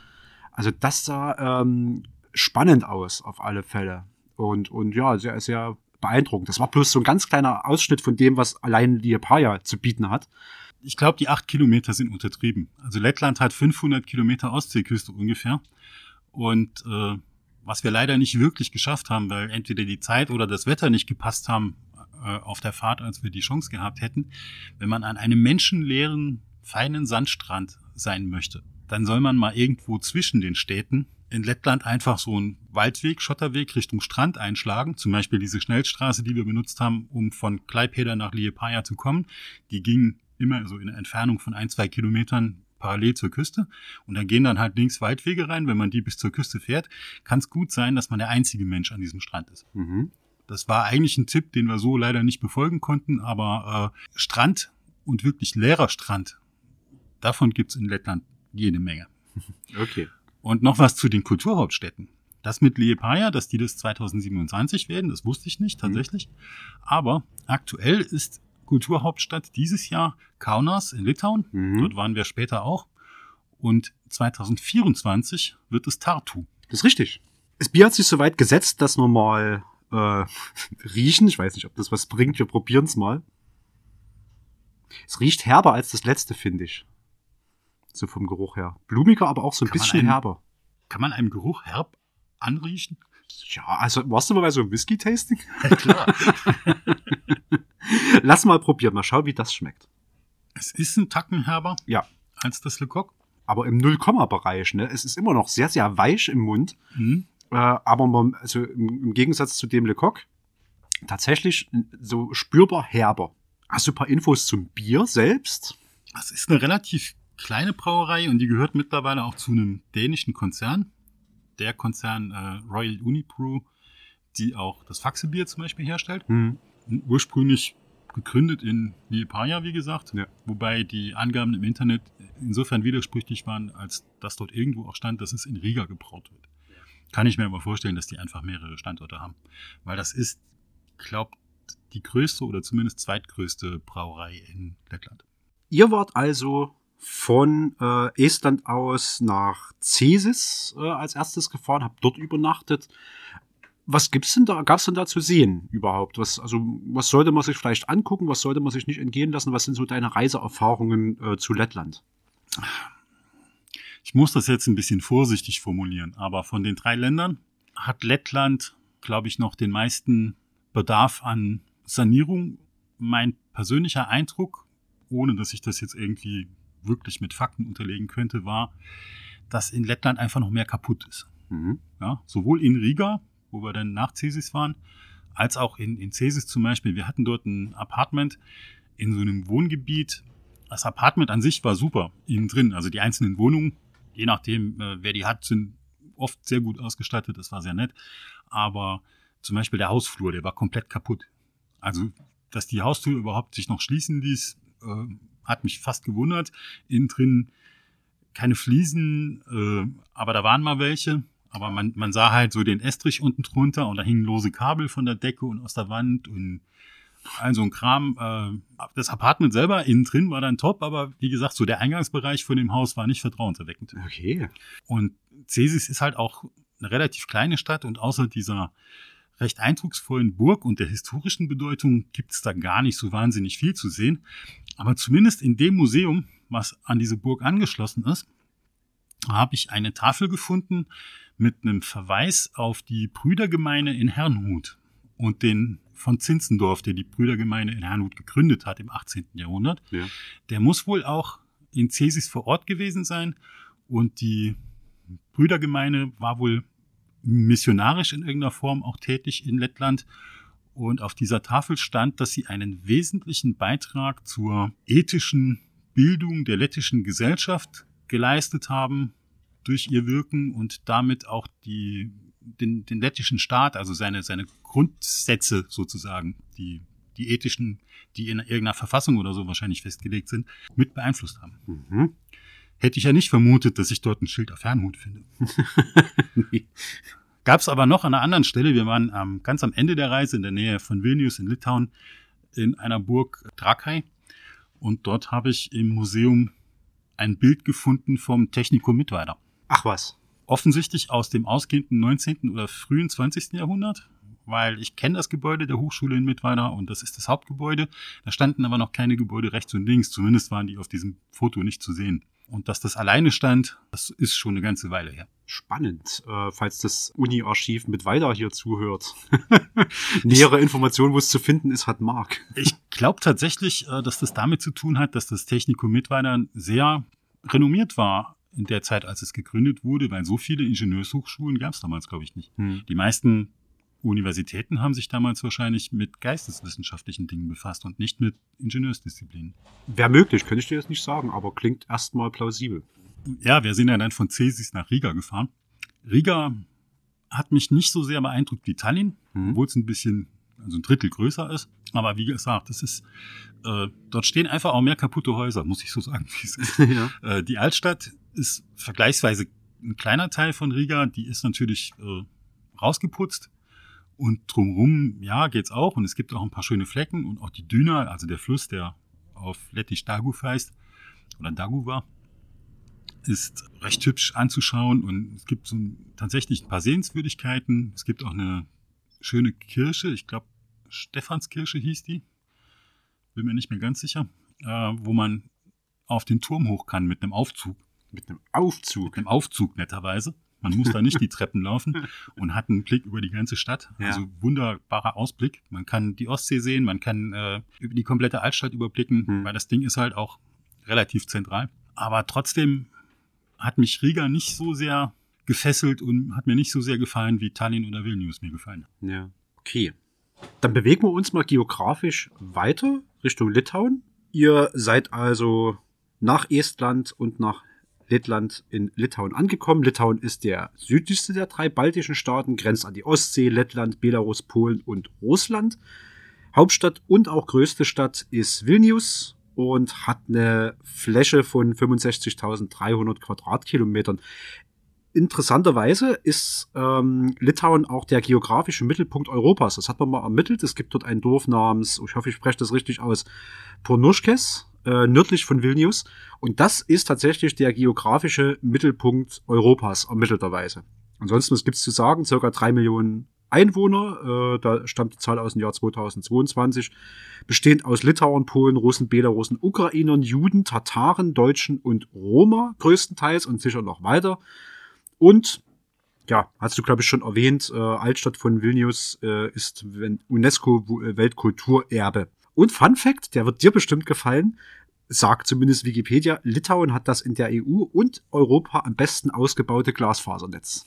Also das sah ähm, spannend aus, auf alle Fälle. Und, und ja, sehr, sehr beeindruckend. Das war bloß so ein ganz kleiner Ausschnitt von dem, was allein Liepaja zu bieten hat ich glaube, die acht Kilometer sind untertrieben. Also Lettland hat 500 Kilometer Ostseeküste ungefähr. Und äh, was wir leider nicht wirklich geschafft haben, weil entweder die Zeit oder das Wetter nicht gepasst haben äh, auf der Fahrt, als wir die Chance gehabt hätten, wenn man an einem menschenleeren, feinen Sandstrand sein möchte, dann soll man mal irgendwo zwischen den Städten in Lettland einfach so einen Waldweg, Schotterweg Richtung Strand einschlagen. Zum Beispiel diese Schnellstraße, die wir benutzt haben, um von Klaipeda nach Liepaja zu kommen. Die ging immer so in einer Entfernung von ein, zwei Kilometern parallel zur Küste. Und da gehen dann halt links Waldwege rein. Wenn man die bis zur Küste fährt, kann es gut sein, dass man der einzige Mensch an diesem Strand ist. Mhm. Das war eigentlich ein Tipp, den wir so leider nicht befolgen konnten, aber äh, Strand und wirklich leerer Strand, davon gibt's in Lettland jede Menge. Okay. Und noch was zu den Kulturhauptstädten. Das mit Liepaja, dass die das 2027 werden, das wusste ich nicht tatsächlich. Mhm. Aber aktuell ist Kulturhauptstadt dieses Jahr Kaunas in Litauen. Mhm. Dort waren wir später auch. Und 2024 wird es Tartu. Das ist richtig. Das Bier hat sich soweit gesetzt, dass wir mal äh, riechen. Ich weiß nicht, ob das was bringt. Wir probieren es mal. Es riecht herber als das letzte, finde ich. So vom Geruch her. Blumiger, aber auch so ein Kann bisschen einen- herber. Kann man einem Geruch herb anriechen? Ja, also warst du mal bei so einem Whisky-Tasting? Klar. Lass mal probieren, mal schauen, wie das schmeckt. es ist ein Tacken herber Ja. als das Lecoq. Aber im Null-Komma-Bereich, ne? Es ist immer noch sehr, sehr weich im Mund. Mhm. Äh, aber man, also im, im Gegensatz zu dem Lecoq, tatsächlich so spürbar herber. Hast du ein paar Infos zum Bier selbst? Das ist eine relativ kleine Brauerei und die gehört mittlerweile auch zu einem dänischen Konzern. Der Konzern äh, Royal Unibrew, die auch das Faxebier zum Beispiel herstellt. Hm. Ursprünglich gegründet in Liepaja, wie gesagt. Ja. Wobei die Angaben im Internet insofern widersprüchlich waren, als dass dort irgendwo auch stand, dass es in Riga gebraut wird. Kann ich mir aber vorstellen, dass die einfach mehrere Standorte haben. Weil das ist, glaubt, die größte oder zumindest zweitgrößte Brauerei in Lettland. Ihr wart also von äh, Estland aus nach Cesis äh, als erstes gefahren, habt dort übernachtet. Was gibt's denn da, gab's denn da zu sehen überhaupt? Was, also, was sollte man sich vielleicht angucken? Was sollte man sich nicht entgehen lassen? Was sind so deine Reiseerfahrungen äh, zu Lettland? Ich muss das jetzt ein bisschen vorsichtig formulieren, aber von den drei Ländern hat Lettland, glaube ich, noch den meisten Bedarf an Sanierung. Mein persönlicher Eindruck, ohne dass ich das jetzt irgendwie wirklich mit Fakten unterlegen könnte, war, dass in Lettland einfach noch mehr kaputt ist. Mhm. Ja, sowohl in Riga, wo wir dann nach Cesis waren, als auch in, in Cesis zum Beispiel. Wir hatten dort ein Apartment in so einem Wohngebiet. Das Apartment an sich war super, innen drin. Also die einzelnen Wohnungen, je nachdem, äh, wer die hat, sind oft sehr gut ausgestattet. Das war sehr nett. Aber zum Beispiel der Hausflur, der war komplett kaputt. Also, dass die Haustür überhaupt sich noch schließen ließ, äh, hat mich fast gewundert. Innen drin keine Fliesen, äh, aber da waren mal welche. Aber man, man sah halt so den Estrich unten drunter und da hingen lose Kabel von der Decke und aus der Wand und all so ein Kram. Äh, das Apartment selber innen drin war dann top, aber wie gesagt, so der Eingangsbereich von dem Haus war nicht vertrauenserweckend. Okay. Und Cesis ist halt auch eine relativ kleine Stadt und außer dieser recht eindrucksvollen Burg und der historischen Bedeutung gibt es da gar nicht so wahnsinnig viel zu sehen. Aber zumindest in dem Museum, was an diese Burg angeschlossen ist, habe ich eine Tafel gefunden mit einem Verweis auf die Brüdergemeine in Herrnhut und den von Zinzendorf, der die Brüdergemeine in Herrnhut gegründet hat im 18. Jahrhundert. Ja. Der muss wohl auch in Cesis vor Ort gewesen sein und die Brüdergemeine war wohl missionarisch in irgendeiner Form auch tätig in Lettland. Und auf dieser Tafel stand, dass sie einen wesentlichen Beitrag zur ethischen Bildung der lettischen Gesellschaft geleistet haben durch ihr Wirken und damit auch die, den, den lettischen Staat, also seine, seine Grundsätze sozusagen, die, die ethischen, die in irgendeiner Verfassung oder so wahrscheinlich festgelegt sind, mit beeinflusst haben. Mhm. Hätte ich ja nicht vermutet, dass ich dort ein Schild auf Fernhut finde. Gab es aber noch an einer anderen Stelle. Wir waren ähm, ganz am Ende der Reise in der Nähe von Vilnius in Litauen in einer Burg Trakai. Und dort habe ich im Museum ein Bild gefunden vom Technikum Mittweida. Ach was. Offensichtlich aus dem ausgehenden 19. oder frühen 20. Jahrhundert, weil ich kenne das Gebäude der Hochschule in Mittweida und das ist das Hauptgebäude. Da standen aber noch keine Gebäude rechts und links. Zumindest waren die auf diesem Foto nicht zu sehen. Und dass das alleine stand, das ist schon eine ganze Weile her. Spannend, äh, falls das Uni-Archiv mit weiter hier zuhört. Nähere Informationen, wo es zu finden ist, hat Marc. Ich glaube tatsächlich, äh, dass das damit zu tun hat, dass das Technikum Mittweida sehr renommiert war in der Zeit, als es gegründet wurde, weil so viele Ingenieurshochschulen gab es damals, glaube ich, nicht. Hm. Die meisten Universitäten haben sich damals wahrscheinlich mit geisteswissenschaftlichen Dingen befasst und nicht mit Ingenieursdisziplinen. Wäre möglich, könnte ich dir jetzt nicht sagen, aber klingt erstmal plausibel. Ja, wir sind ja dann von Cesis nach Riga gefahren. Riga hat mich nicht so sehr beeindruckt wie Tallinn, Mhm. obwohl es ein bisschen, also ein Drittel größer ist. Aber wie gesagt, das ist, äh, dort stehen einfach auch mehr kaputte Häuser, muss ich so sagen, wie es ist. ja. Äh, die Altstadt ist vergleichsweise ein kleiner Teil von Riga, die ist natürlich äh, rausgeputzt. Und drumherum, ja, geht's auch. Und es gibt auch ein paar schöne Flecken und auch die Düna, also der Fluss, der auf Lettisch Daguv heißt, oder Daguva, ist recht hübsch anzuschauen und es gibt so tatsächlich ein paar Sehenswürdigkeiten. Es gibt auch eine schöne Kirche, ich glaube Stephanskirche hieß die, bin mir nicht mehr ganz sicher, äh, wo man auf den Turm hoch kann mit einem Aufzug. Mit einem Aufzug? Mit einem Aufzug netterweise. Man muss da nicht die Treppen laufen und hat einen Blick über die ganze Stadt. Ja. Also wunderbarer Ausblick. Man kann die Ostsee sehen, man kann äh, über die komplette Altstadt überblicken, hm. weil das Ding ist halt auch relativ zentral. Aber trotzdem hat mich Riga nicht so sehr gefesselt und hat mir nicht so sehr gefallen, wie Tallinn oder Vilnius mir gefallen. Ja, okay. Dann bewegen wir uns mal geografisch weiter Richtung Litauen. Ihr seid also nach Estland und nach Lettland in Litauen angekommen. Litauen ist der südlichste der drei baltischen Staaten, grenzt an die Ostsee, Lettland, Belarus, Polen und Russland. Hauptstadt und auch größte Stadt ist Vilnius und hat eine Fläche von 65.300 Quadratkilometern. Interessanterweise ist ähm, Litauen auch der geografische Mittelpunkt Europas. Das hat man mal ermittelt. Es gibt dort ein Dorf namens, ich hoffe, ich spreche das richtig aus, Pornuschkes, äh, nördlich von Vilnius. Und das ist tatsächlich der geografische Mittelpunkt Europas, ermittelterweise. Ansonsten, es gibt zu sagen, circa drei Millionen Einwohner, äh, da stammt die Zahl aus dem Jahr 2022, bestehend aus Litauern, Polen, Russen, Belarusen, Ukrainern, Juden, Tataren, Deutschen und Roma größtenteils und sicher noch weiter. Und ja, hast du, glaube ich, schon erwähnt, äh, Altstadt von Vilnius äh, ist UNESCO-Weltkulturerbe. Und Fun Fact, der wird dir bestimmt gefallen, sagt zumindest Wikipedia, Litauen hat das in der EU und Europa am besten ausgebaute Glasfasernetz.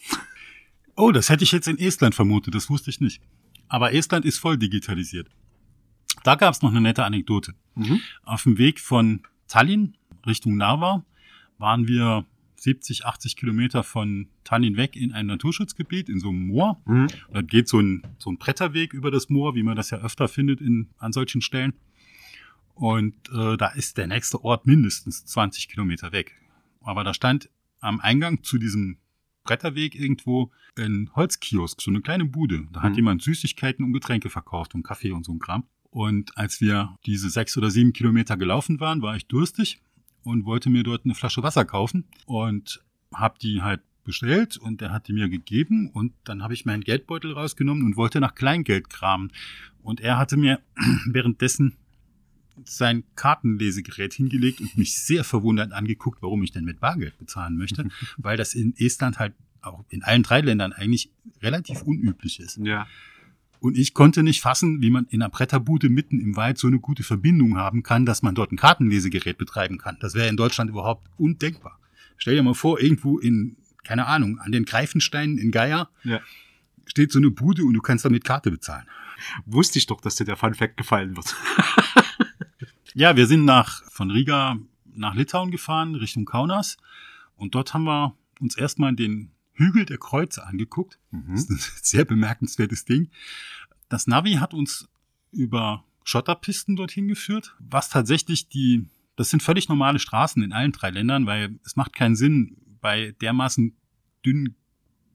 Oh, das hätte ich jetzt in Estland vermutet, das wusste ich nicht. Aber Estland ist voll digitalisiert. Da gab es noch eine nette Anekdote. Mhm. Auf dem Weg von Tallinn Richtung Narva waren wir 70, 80 Kilometer von Tallinn weg in ein Naturschutzgebiet, in so einem Moor. Mhm. Da geht so ein, so ein Bretterweg über das Moor, wie man das ja öfter findet in, an solchen Stellen. Und äh, da ist der nächste Ort mindestens 20 Kilometer weg. Aber da stand am Eingang zu diesem Bretterweg irgendwo ein Holzkiosk, so eine kleine Bude. Da hat mhm. jemand Süßigkeiten und Getränke verkauft und Kaffee und so ein Kram. Und als wir diese sechs oder sieben Kilometer gelaufen waren, war ich durstig und wollte mir dort eine Flasche Wasser kaufen und habe die halt bestellt und er hat die mir gegeben und dann habe ich meinen Geldbeutel rausgenommen und wollte nach Kleingeld kramen. Und er hatte mir währenddessen sein Kartenlesegerät hingelegt und mich sehr verwundert angeguckt, warum ich denn mit Bargeld bezahlen möchte, weil das in Estland halt auch in allen drei Ländern eigentlich relativ unüblich ist. Ja. Und ich konnte nicht fassen, wie man in einer Bretterbude mitten im Wald so eine gute Verbindung haben kann, dass man dort ein Kartenlesegerät betreiben kann. Das wäre in Deutschland überhaupt undenkbar. Stell dir mal vor, irgendwo in, keine Ahnung, an den Greifensteinen in Geier ja. steht so eine Bude und du kannst damit Karte bezahlen. Wusste ich doch, dass dir der Fun Fact gefallen wird. Ja, wir sind nach, von Riga nach Litauen gefahren, Richtung Kaunas. Und dort haben wir uns erstmal den Hügel der Kreuze angeguckt. Mhm. Das ist ein sehr bemerkenswertes Ding. Das Navi hat uns über Schotterpisten dorthin geführt, was tatsächlich die, das sind völlig normale Straßen in allen drei Ländern, weil es macht keinen Sinn, bei dermaßen dünnen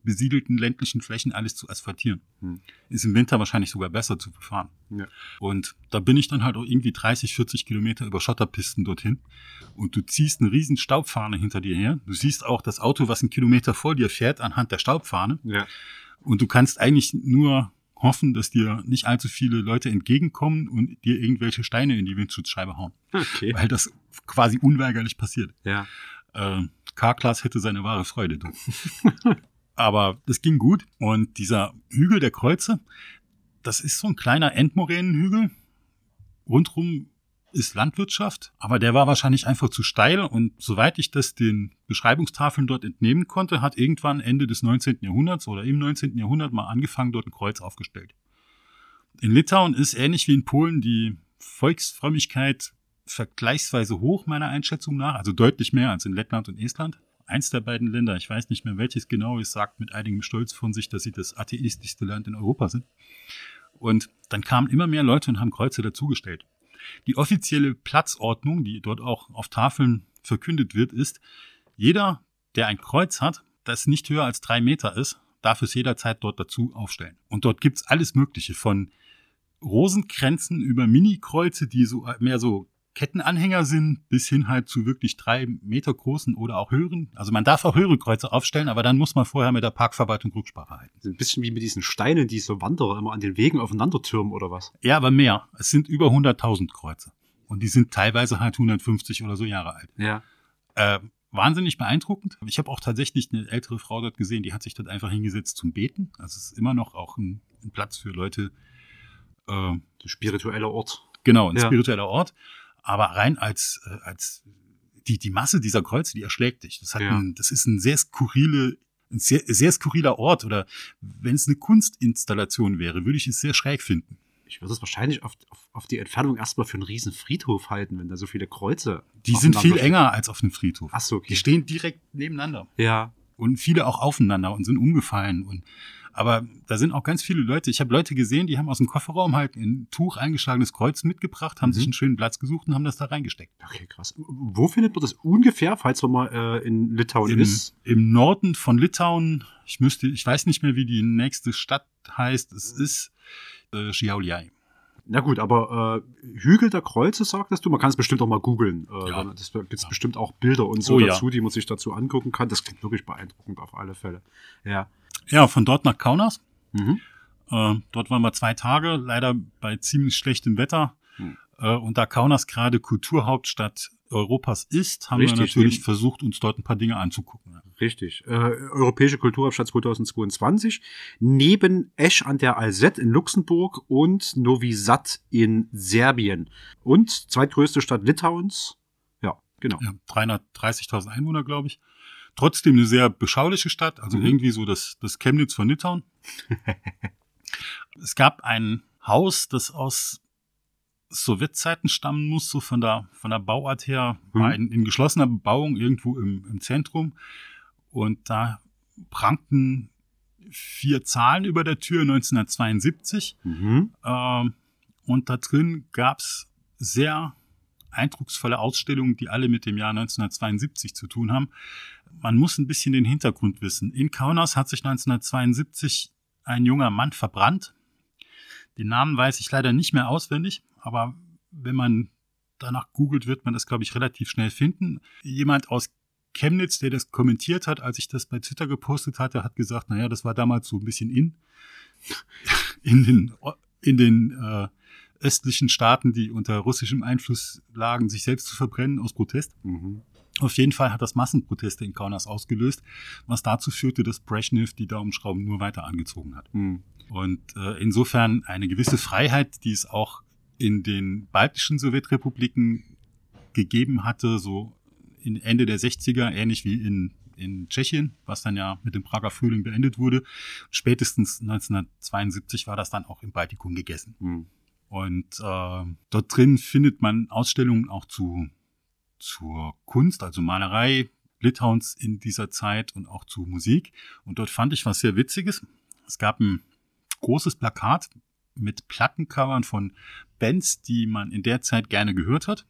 besiedelten ländlichen Flächen alles zu asphaltieren. Hm. Ist im Winter wahrscheinlich sogar besser zu befahren. Ja. Und da bin ich dann halt auch irgendwie 30, 40 Kilometer über Schotterpisten dorthin. Und du ziehst eine riesen Staubfahne hinter dir her. Du siehst auch das Auto, was einen Kilometer vor dir fährt, anhand der Staubfahne. Ja. Und du kannst eigentlich nur hoffen, dass dir nicht allzu viele Leute entgegenkommen und dir irgendwelche Steine in die Windschutzscheibe hauen. Okay. Weil das quasi unweigerlich passiert. Ja. Äh, K-Class hätte seine wahre Freude. Du. Aber das ging gut. Und dieser Hügel der Kreuze, das ist so ein kleiner Endmoränenhügel. Rundrum ist Landwirtschaft, aber der war wahrscheinlich einfach zu steil und soweit ich das den Beschreibungstafeln dort entnehmen konnte, hat irgendwann Ende des 19. Jahrhunderts oder im 19. Jahrhundert mal angefangen, dort ein Kreuz aufgestellt. In Litauen ist ähnlich wie in Polen die Volksfrömmigkeit vergleichsweise hoch, meiner Einschätzung nach, also deutlich mehr als in Lettland und Estland eins der beiden Länder, ich weiß nicht mehr welches genau ist, sagt mit einigem Stolz von sich, dass sie das atheistischste Land in Europa sind. Und dann kamen immer mehr Leute und haben Kreuze dazugestellt. Die offizielle Platzordnung, die dort auch auf Tafeln verkündet wird, ist, jeder, der ein Kreuz hat, das nicht höher als drei Meter ist, darf es jederzeit dort dazu aufstellen. Und dort gibt's alles Mögliche von Rosenkränzen über Mini-Kreuze, die so mehr so Kettenanhänger sind, bis hin halt zu wirklich drei Meter großen oder auch höheren. Also man darf auch höhere Kreuze aufstellen, aber dann muss man vorher mit der Parkverwaltung Rücksprache halten. Ein bisschen wie mit diesen Steinen, die so Wanderer immer an den Wegen aufeinander türmen oder was? Ja, aber mehr. Es sind über 100.000 Kreuze. Und die sind teilweise halt 150 oder so Jahre alt. Ja. Äh, wahnsinnig beeindruckend. Ich habe auch tatsächlich eine ältere Frau dort gesehen, die hat sich dort einfach hingesetzt zum Beten. Also es ist immer noch auch ein, ein Platz für Leute. Äh, ein spiritueller Ort. Genau, ein ja. spiritueller Ort. Aber rein als, äh, als die, die Masse dieser Kreuze, die erschlägt dich. Das, hat ja. ein, das ist ein sehr skurrile, ein sehr, sehr skurriler Ort. Oder wenn es eine Kunstinstallation wäre, würde ich es sehr schräg finden. Ich würde es wahrscheinlich auf, auf, auf die Entfernung erstmal für einen riesen Friedhof halten, wenn da so viele Kreuze. Die sind viel enger als auf einem Friedhof. Ach so, okay. Die stehen direkt nebeneinander. Ja. Und viele auch aufeinander und sind umgefallen. Und aber da sind auch ganz viele Leute. Ich habe Leute gesehen, die haben aus dem Kofferraum halt ein Tuch eingeschlagenes Kreuz mitgebracht, haben mhm. sich einen schönen Platz gesucht und haben das da reingesteckt. Okay, krass. Wo findet man das ungefähr, falls man mal äh, in Litauen Im, ist? Im Norden von Litauen. Ich müsste, ich weiß nicht mehr, wie die nächste Stadt heißt. Es ist äh, Šiauliai. Na gut, aber äh, Hügel der Kreuze, sagtest du? Man kann es bestimmt auch mal googeln. Äh, ja. Es gibt ja. bestimmt auch Bilder und so oh, dazu, ja. die man sich dazu angucken kann. Das klingt wirklich beeindruckend auf alle Fälle. Ja. Ja, von dort nach Kaunas. Mhm. Äh, dort waren wir zwei Tage, leider bei ziemlich schlechtem Wetter. Mhm. Äh, und da Kaunas gerade Kulturhauptstadt Europas ist, haben Richtig, wir natürlich neben, versucht, uns dort ein paar Dinge anzugucken. Richtig. Äh, Europäische Kulturhauptstadt 2022. Neben Esch an der Alzette in Luxemburg und Novi Sad in Serbien. Und zweitgrößte Stadt Litauens. Ja, genau. Ja, 330.000 Einwohner, glaube ich. Trotzdem eine sehr beschauliche Stadt, also mhm. irgendwie so das, das Chemnitz von Litauen. es gab ein Haus, das aus Sowjetzeiten stammen muss, so von der, von der Bauart her, mhm. war in, in, geschlossener Bebauung irgendwo im, im Zentrum. Und da prangten vier Zahlen über der Tür 1972. Mhm. Ähm, und da drin gab's sehr eindrucksvolle Ausstellungen, die alle mit dem Jahr 1972 zu tun haben. Man muss ein bisschen den Hintergrund wissen. In Kaunas hat sich 1972 ein junger Mann verbrannt. Den Namen weiß ich leider nicht mehr auswendig aber wenn man danach googelt, wird man das, glaube ich, relativ schnell finden. Jemand aus Chemnitz, der das kommentiert hat, als ich das bei Twitter gepostet hatte, hat gesagt, naja, das war damals so ein bisschen in, in den, in den äh, östlichen Staaten, die unter russischem Einfluss lagen, sich selbst zu verbrennen aus Protest. Mhm. Auf jeden Fall hat das Massenproteste in Kaunas ausgelöst, was dazu führte, dass Brezhnev die Daumenschrauben nur weiter angezogen hat. Mhm. Und äh, insofern eine gewisse Freiheit, die es auch in den baltischen Sowjetrepubliken gegeben hatte, so in Ende der 60er, ähnlich wie in, in Tschechien, was dann ja mit dem Prager Frühling beendet wurde. Spätestens 1972 war das dann auch im Baltikum gegessen. Mhm. Und äh, dort drin findet man Ausstellungen auch zu, zur Kunst, also Malerei Litauens in dieser Zeit und auch zu Musik. Und dort fand ich was sehr Witziges. Es gab ein großes Plakat mit Plattencovern von Bands, die man in der Zeit gerne gehört hat.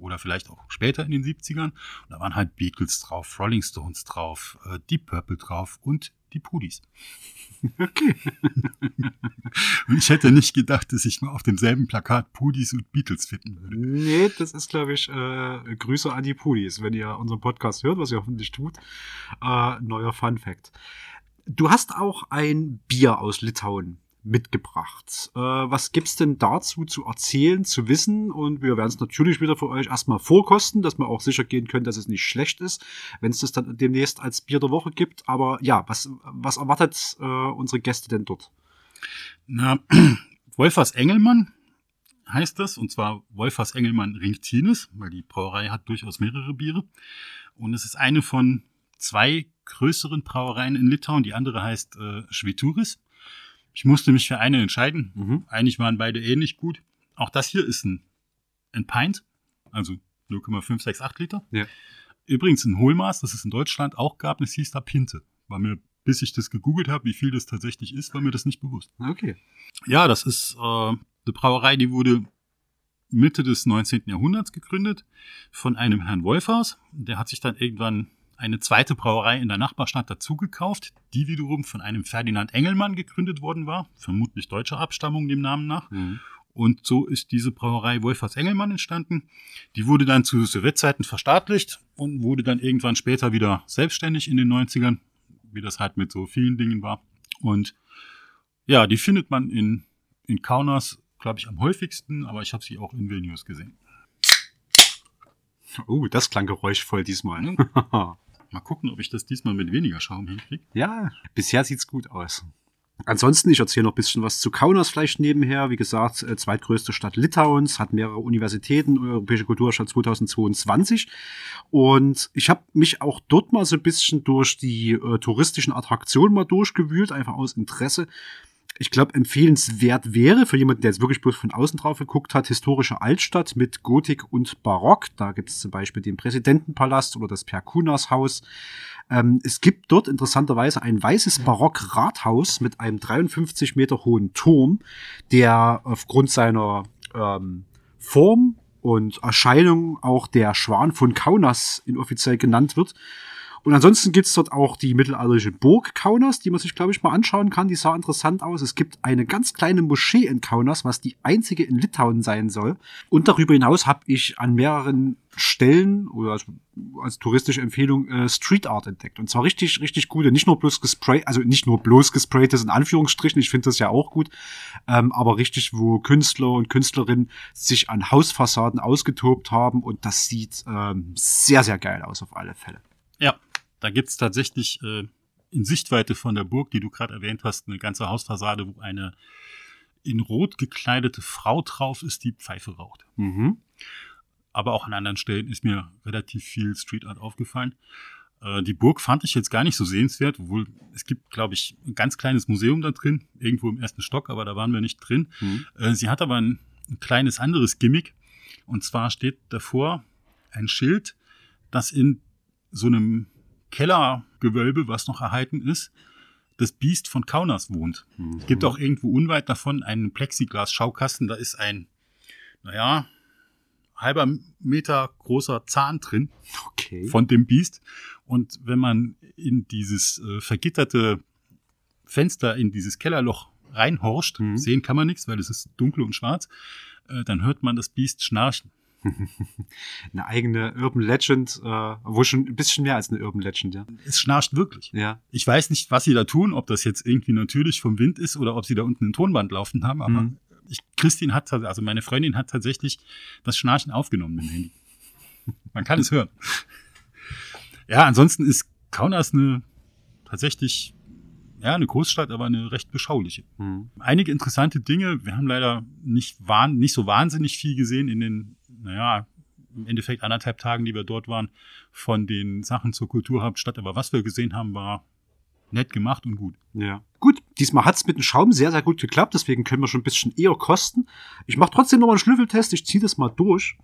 Oder vielleicht auch später in den 70ern. Und da waren halt Beatles drauf, Rolling Stones drauf, äh, Deep Purple drauf und die Pudis. Okay. und ich hätte nicht gedacht, dass ich mal auf demselben Plakat Pudis und Beatles finden würde. Nee, das ist, glaube ich, äh, Grüße an die Pudis, wenn ihr unseren Podcast hört, was ihr hoffentlich tut. Äh, neuer Fun Fact. Du hast auch ein Bier aus Litauen mitgebracht. Äh, was gibt's denn dazu zu erzählen, zu wissen? Und wir werden es natürlich wieder für euch erstmal vorkosten, dass wir auch sicher gehen können, dass es nicht schlecht ist, wenn es das dann demnächst als Bier der Woche gibt. Aber ja, was, was erwartet äh, unsere Gäste denn dort? Na, Wolfers Engelmann heißt das, und zwar Wolfers Engelmann Ringtines, weil die Brauerei hat durchaus mehrere Biere. Und es ist eine von zwei größeren Brauereien in Litauen. Die andere heißt äh, Schwituris. Ich musste mich für eine entscheiden. Mhm. Eigentlich waren beide ähnlich gut. Auch das hier ist ein, ein Pint, also 0,568 Liter. Ja. Übrigens ein Hohlmaß, das es in Deutschland auch gab, das hieß da Pinte. War mir, bis ich das gegoogelt habe, wie viel das tatsächlich ist, war mir das nicht bewusst. Okay. Ja, das ist äh, eine Brauerei, die wurde Mitte des 19. Jahrhunderts gegründet von einem Herrn Wolfers. Der hat sich dann irgendwann eine zweite Brauerei in der Nachbarstadt dazugekauft, die wiederum von einem Ferdinand Engelmann gegründet worden war, vermutlich deutscher Abstammung dem Namen nach. Mhm. Und so ist diese Brauerei Wolfers Engelmann entstanden. Die wurde dann zu Sowjetzeiten verstaatlicht und wurde dann irgendwann später wieder selbstständig in den 90ern, wie das halt mit so vielen Dingen war. Und ja, die findet man in, in Kaunas, glaube ich, am häufigsten, aber ich habe sie auch in Vilnius gesehen. Oh, das klang geräuschvoll diesmal. Mal gucken, ob ich das diesmal mit weniger Schaum hinkriege. ja, bisher sieht's gut aus. Ansonsten, ich erzähle noch ein bisschen was zu Kaunas vielleicht nebenher. Wie gesagt, äh, zweitgrößte Stadt Litauens, hat mehrere Universitäten, Europäische Kulturstadt 2022. Und ich habe mich auch dort mal so ein bisschen durch die äh, touristischen Attraktionen mal durchgewühlt, einfach aus Interesse ich glaube, empfehlenswert wäre für jemanden, der jetzt wirklich bloß von außen drauf geguckt hat, historische Altstadt mit Gotik und Barock. Da gibt es zum Beispiel den Präsidentenpalast oder das Perkunas-Haus. Ähm, es gibt dort interessanterweise ein weißes Barock-Rathaus mit einem 53 Meter hohen Turm, der aufgrund seiner ähm, Form und Erscheinung auch der Schwan von Kaunas inoffiziell genannt wird. Und ansonsten gibt's dort auch die mittelalterliche Burg Kaunas, die man sich, glaube ich, mal anschauen kann. Die sah interessant aus. Es gibt eine ganz kleine Moschee in Kaunas, was die einzige in Litauen sein soll. Und darüber hinaus habe ich an mehreren Stellen oder als, als touristische Empfehlung äh, Street Art entdeckt. Und zwar richtig, richtig gute. Nicht nur bloß gespray, also nicht nur bloß gespraytes in Anführungsstrichen, ich finde das ja auch gut, ähm, aber richtig, wo Künstler und Künstlerinnen sich an Hausfassaden ausgetobt haben und das sieht ähm, sehr, sehr geil aus auf alle Fälle. Ja, da gibt's tatsächlich äh, in Sichtweite von der Burg, die du gerade erwähnt hast, eine ganze Hausfassade, wo eine in Rot gekleidete Frau drauf ist, die Pfeife raucht. Mhm. Aber auch an anderen Stellen ist mir relativ viel Street Art aufgefallen. Äh, die Burg fand ich jetzt gar nicht so sehenswert, obwohl es gibt, glaube ich, ein ganz kleines Museum da drin, irgendwo im ersten Stock, aber da waren wir nicht drin. Mhm. Äh, sie hat aber ein, ein kleines anderes Gimmick. Und zwar steht davor ein Schild, das in so einem Kellergewölbe, was noch erhalten ist, das Biest von Kaunas wohnt. Mhm. Es gibt auch irgendwo unweit davon einen Plexiglas-Schaukasten, da ist ein, naja, halber Meter großer Zahn drin Okay. von dem Biest. Und wenn man in dieses äh, vergitterte Fenster, in dieses Kellerloch reinhorcht, Mhm. sehen kann man nichts, weil es ist dunkel und schwarz, äh, dann hört man das Biest schnarchen. eine eigene Urban Legend, äh, wo schon ein bisschen mehr als eine Urban Legend, ja. Es schnarcht wirklich. Ja. Ich weiß nicht, was sie da tun, ob das jetzt irgendwie natürlich vom Wind ist oder ob sie da unten ein Tonband laufen haben, aber Mhm. ich, Christine hat, also meine Freundin hat tatsächlich das Schnarchen aufgenommen mit dem Handy. Man kann es hören. Ja, ansonsten ist Kaunas eine tatsächlich ja, eine Großstadt, aber eine recht beschauliche. Mhm. Einige interessante Dinge. Wir haben leider nicht, wahn, nicht so wahnsinnig viel gesehen in den, naja, im Endeffekt anderthalb Tagen, die wir dort waren, von den Sachen zur Kulturhauptstadt. Aber was wir gesehen haben, war nett gemacht und gut. Ja. Gut, diesmal hat's mit dem Schaum sehr, sehr gut geklappt, deswegen können wir schon ein bisschen eher kosten. Ich mache trotzdem noch mal einen Schnüffeltest, ich ziehe das mal durch.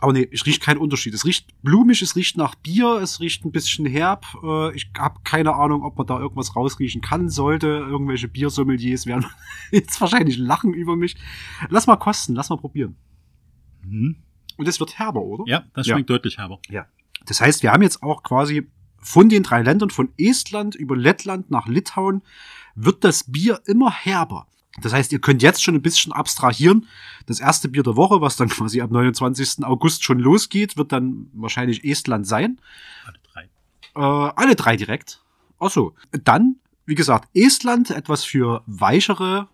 Aber nee, ich rieche keinen Unterschied. Es riecht blumig, es riecht nach Bier, es riecht ein bisschen herb. Äh, ich habe keine Ahnung, ob man da irgendwas rausriechen kann, sollte. Irgendwelche Biersommeliers werden jetzt wahrscheinlich lachen über mich. Lass mal kosten, lass mal probieren. Mhm. Und es wird herber, oder? Ja, das Ja. schmeckt deutlich herber. Das heißt, wir haben jetzt auch quasi von den drei Ländern, von Estland über Lettland nach Litauen, wird das Bier immer herber. Das heißt, ihr könnt jetzt schon ein bisschen abstrahieren. Das erste Bier der Woche, was dann quasi am 29. August schon losgeht, wird dann wahrscheinlich Estland sein. Alle drei. Äh, alle drei direkt. Ach so. Dann, wie gesagt, Estland etwas für weichere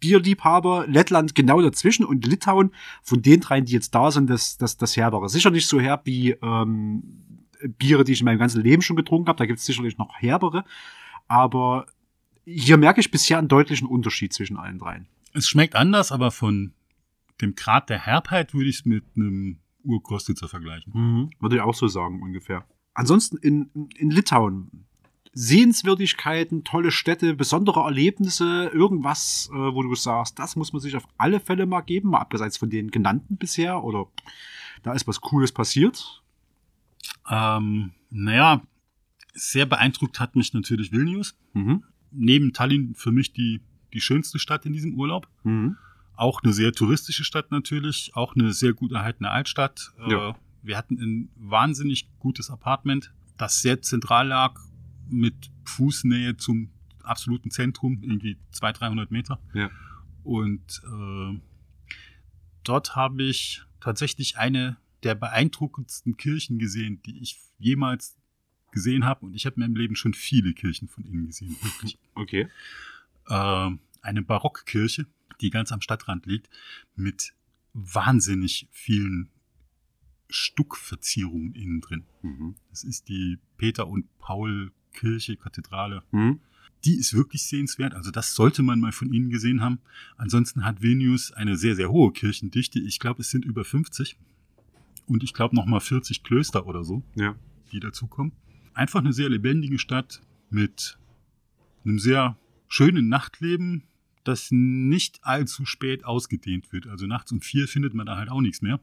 Bierliebhaber, Lettland genau dazwischen und Litauen von den dreien, die jetzt da sind, das, das, das herbere. Sicher nicht so herb wie ähm, Biere, die ich in meinem ganzen Leben schon getrunken habe. Da gibt es sicherlich noch herbere. Aber hier merke ich bisher einen deutlichen Unterschied zwischen allen dreien. Es schmeckt anders, aber von dem Grad der Herbheit würde ich es mit einem Urkostitzer vergleichen. Würde ich auch so sagen, ungefähr. Ansonsten in, in Litauen. Sehenswürdigkeiten, tolle Städte, besondere Erlebnisse, irgendwas, äh, wo du sagst, das muss man sich auf alle Fälle mal geben, mal abgesehen von den genannten bisher, oder da ist was Cooles passiert. Ähm, naja, sehr beeindruckt hat mich natürlich Vilnius. Mhm. Neben Tallinn für mich die, die schönste Stadt in diesem Urlaub. Mhm. Auch eine sehr touristische Stadt natürlich, auch eine sehr gut erhaltene Altstadt. Äh, Ja. Wir hatten ein wahnsinnig gutes Apartment, das sehr zentral lag, mit Fußnähe zum absoluten Zentrum, irgendwie 200, 300 Meter. Ja. Und äh, dort habe ich tatsächlich eine der beeindruckendsten Kirchen gesehen, die ich jemals gesehen habe. Und ich habe in meinem Leben schon viele Kirchen von innen gesehen. Wirklich. Okay. Äh, eine Barockkirche, die ganz am Stadtrand liegt, mit wahnsinnig vielen Stuckverzierungen innen drin. Mhm. Das ist die Peter und Paul Kirche, Kathedrale. Mhm. Die ist wirklich sehenswert. Also das sollte man mal von ihnen gesehen haben. Ansonsten hat Vilnius eine sehr, sehr hohe Kirchendichte. Ich glaube, es sind über 50. Und ich glaube nochmal 40 Klöster oder so, Ja. die dazukommen. Einfach eine sehr lebendige Stadt mit einem sehr schönen Nachtleben, das nicht allzu spät ausgedehnt wird. Also nachts um vier findet man da halt auch nichts mehr.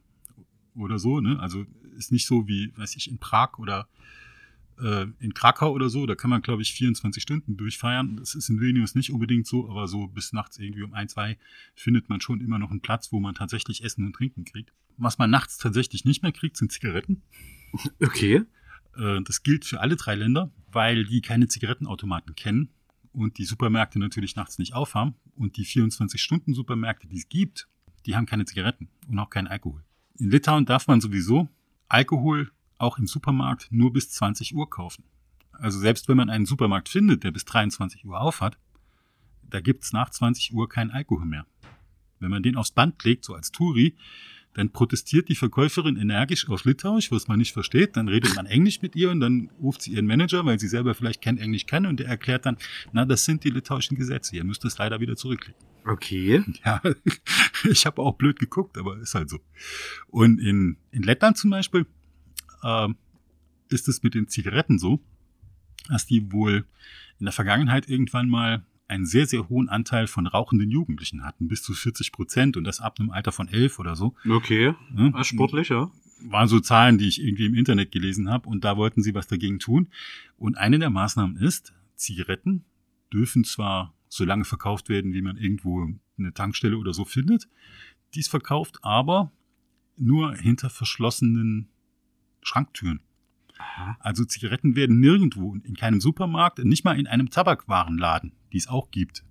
Oder so, ne? Also ist nicht so wie, weiß ich, in Prag oder äh, in Krakau oder so. Da kann man, glaube ich, 24 Stunden durchfeiern. Das ist in Vilnius nicht unbedingt so, aber so bis nachts irgendwie um ein, zwei findet man schon immer noch einen Platz, wo man tatsächlich Essen und Trinken kriegt. Was man nachts tatsächlich nicht mehr kriegt, sind Zigaretten. Okay. Äh, Das gilt für alle drei Länder, weil die keine Zigarettenautomaten kennen und die Supermärkte natürlich nachts nicht aufhaben. Und die 24-Stunden-Supermärkte, die es gibt, die haben keine Zigaretten und auch keinen Alkohol. In Litauen darf man sowieso Alkohol auch im Supermarkt nur bis 20 Uhr kaufen. Also selbst wenn man einen Supermarkt findet, der bis 23 Uhr auf hat, da gibt's nach 20 Uhr keinen Alkohol mehr. Wenn man den aufs Band legt, so als Touri, dann protestiert die Verkäuferin energisch auf Litauisch, was man nicht versteht. Dann redet man Englisch mit ihr und dann ruft sie ihren Manager, weil sie selber vielleicht kein Englisch kann und der erklärt dann, na, das sind die litauischen Gesetze. Ihr müsst es leider wieder zurücklegen. Okay. Ja, ich habe auch blöd geguckt, aber ist halt so. Und in, in Lettland zum Beispiel ähm, ist es mit den Zigaretten so, dass die wohl in der Vergangenheit irgendwann mal einen sehr, sehr hohen Anteil von rauchenden Jugendlichen hatten, bis zu 40 Prozent und das ab einem Alter von elf oder so. Okay. Ah, Sportlich, ja. waren so Zahlen, die ich irgendwie im Internet gelesen habe und da wollten sie was dagegen tun. Und eine der Maßnahmen ist, Zigaretten dürfen zwar so lange verkauft werden, wie man irgendwo eine Tankstelle oder so findet, die es verkauft, aber nur hinter verschlossenen Schranktüren. Aha. Also Zigaretten werden nirgendwo, in keinem Supermarkt, nicht mal in einem Tabakwarenladen, die es auch gibt,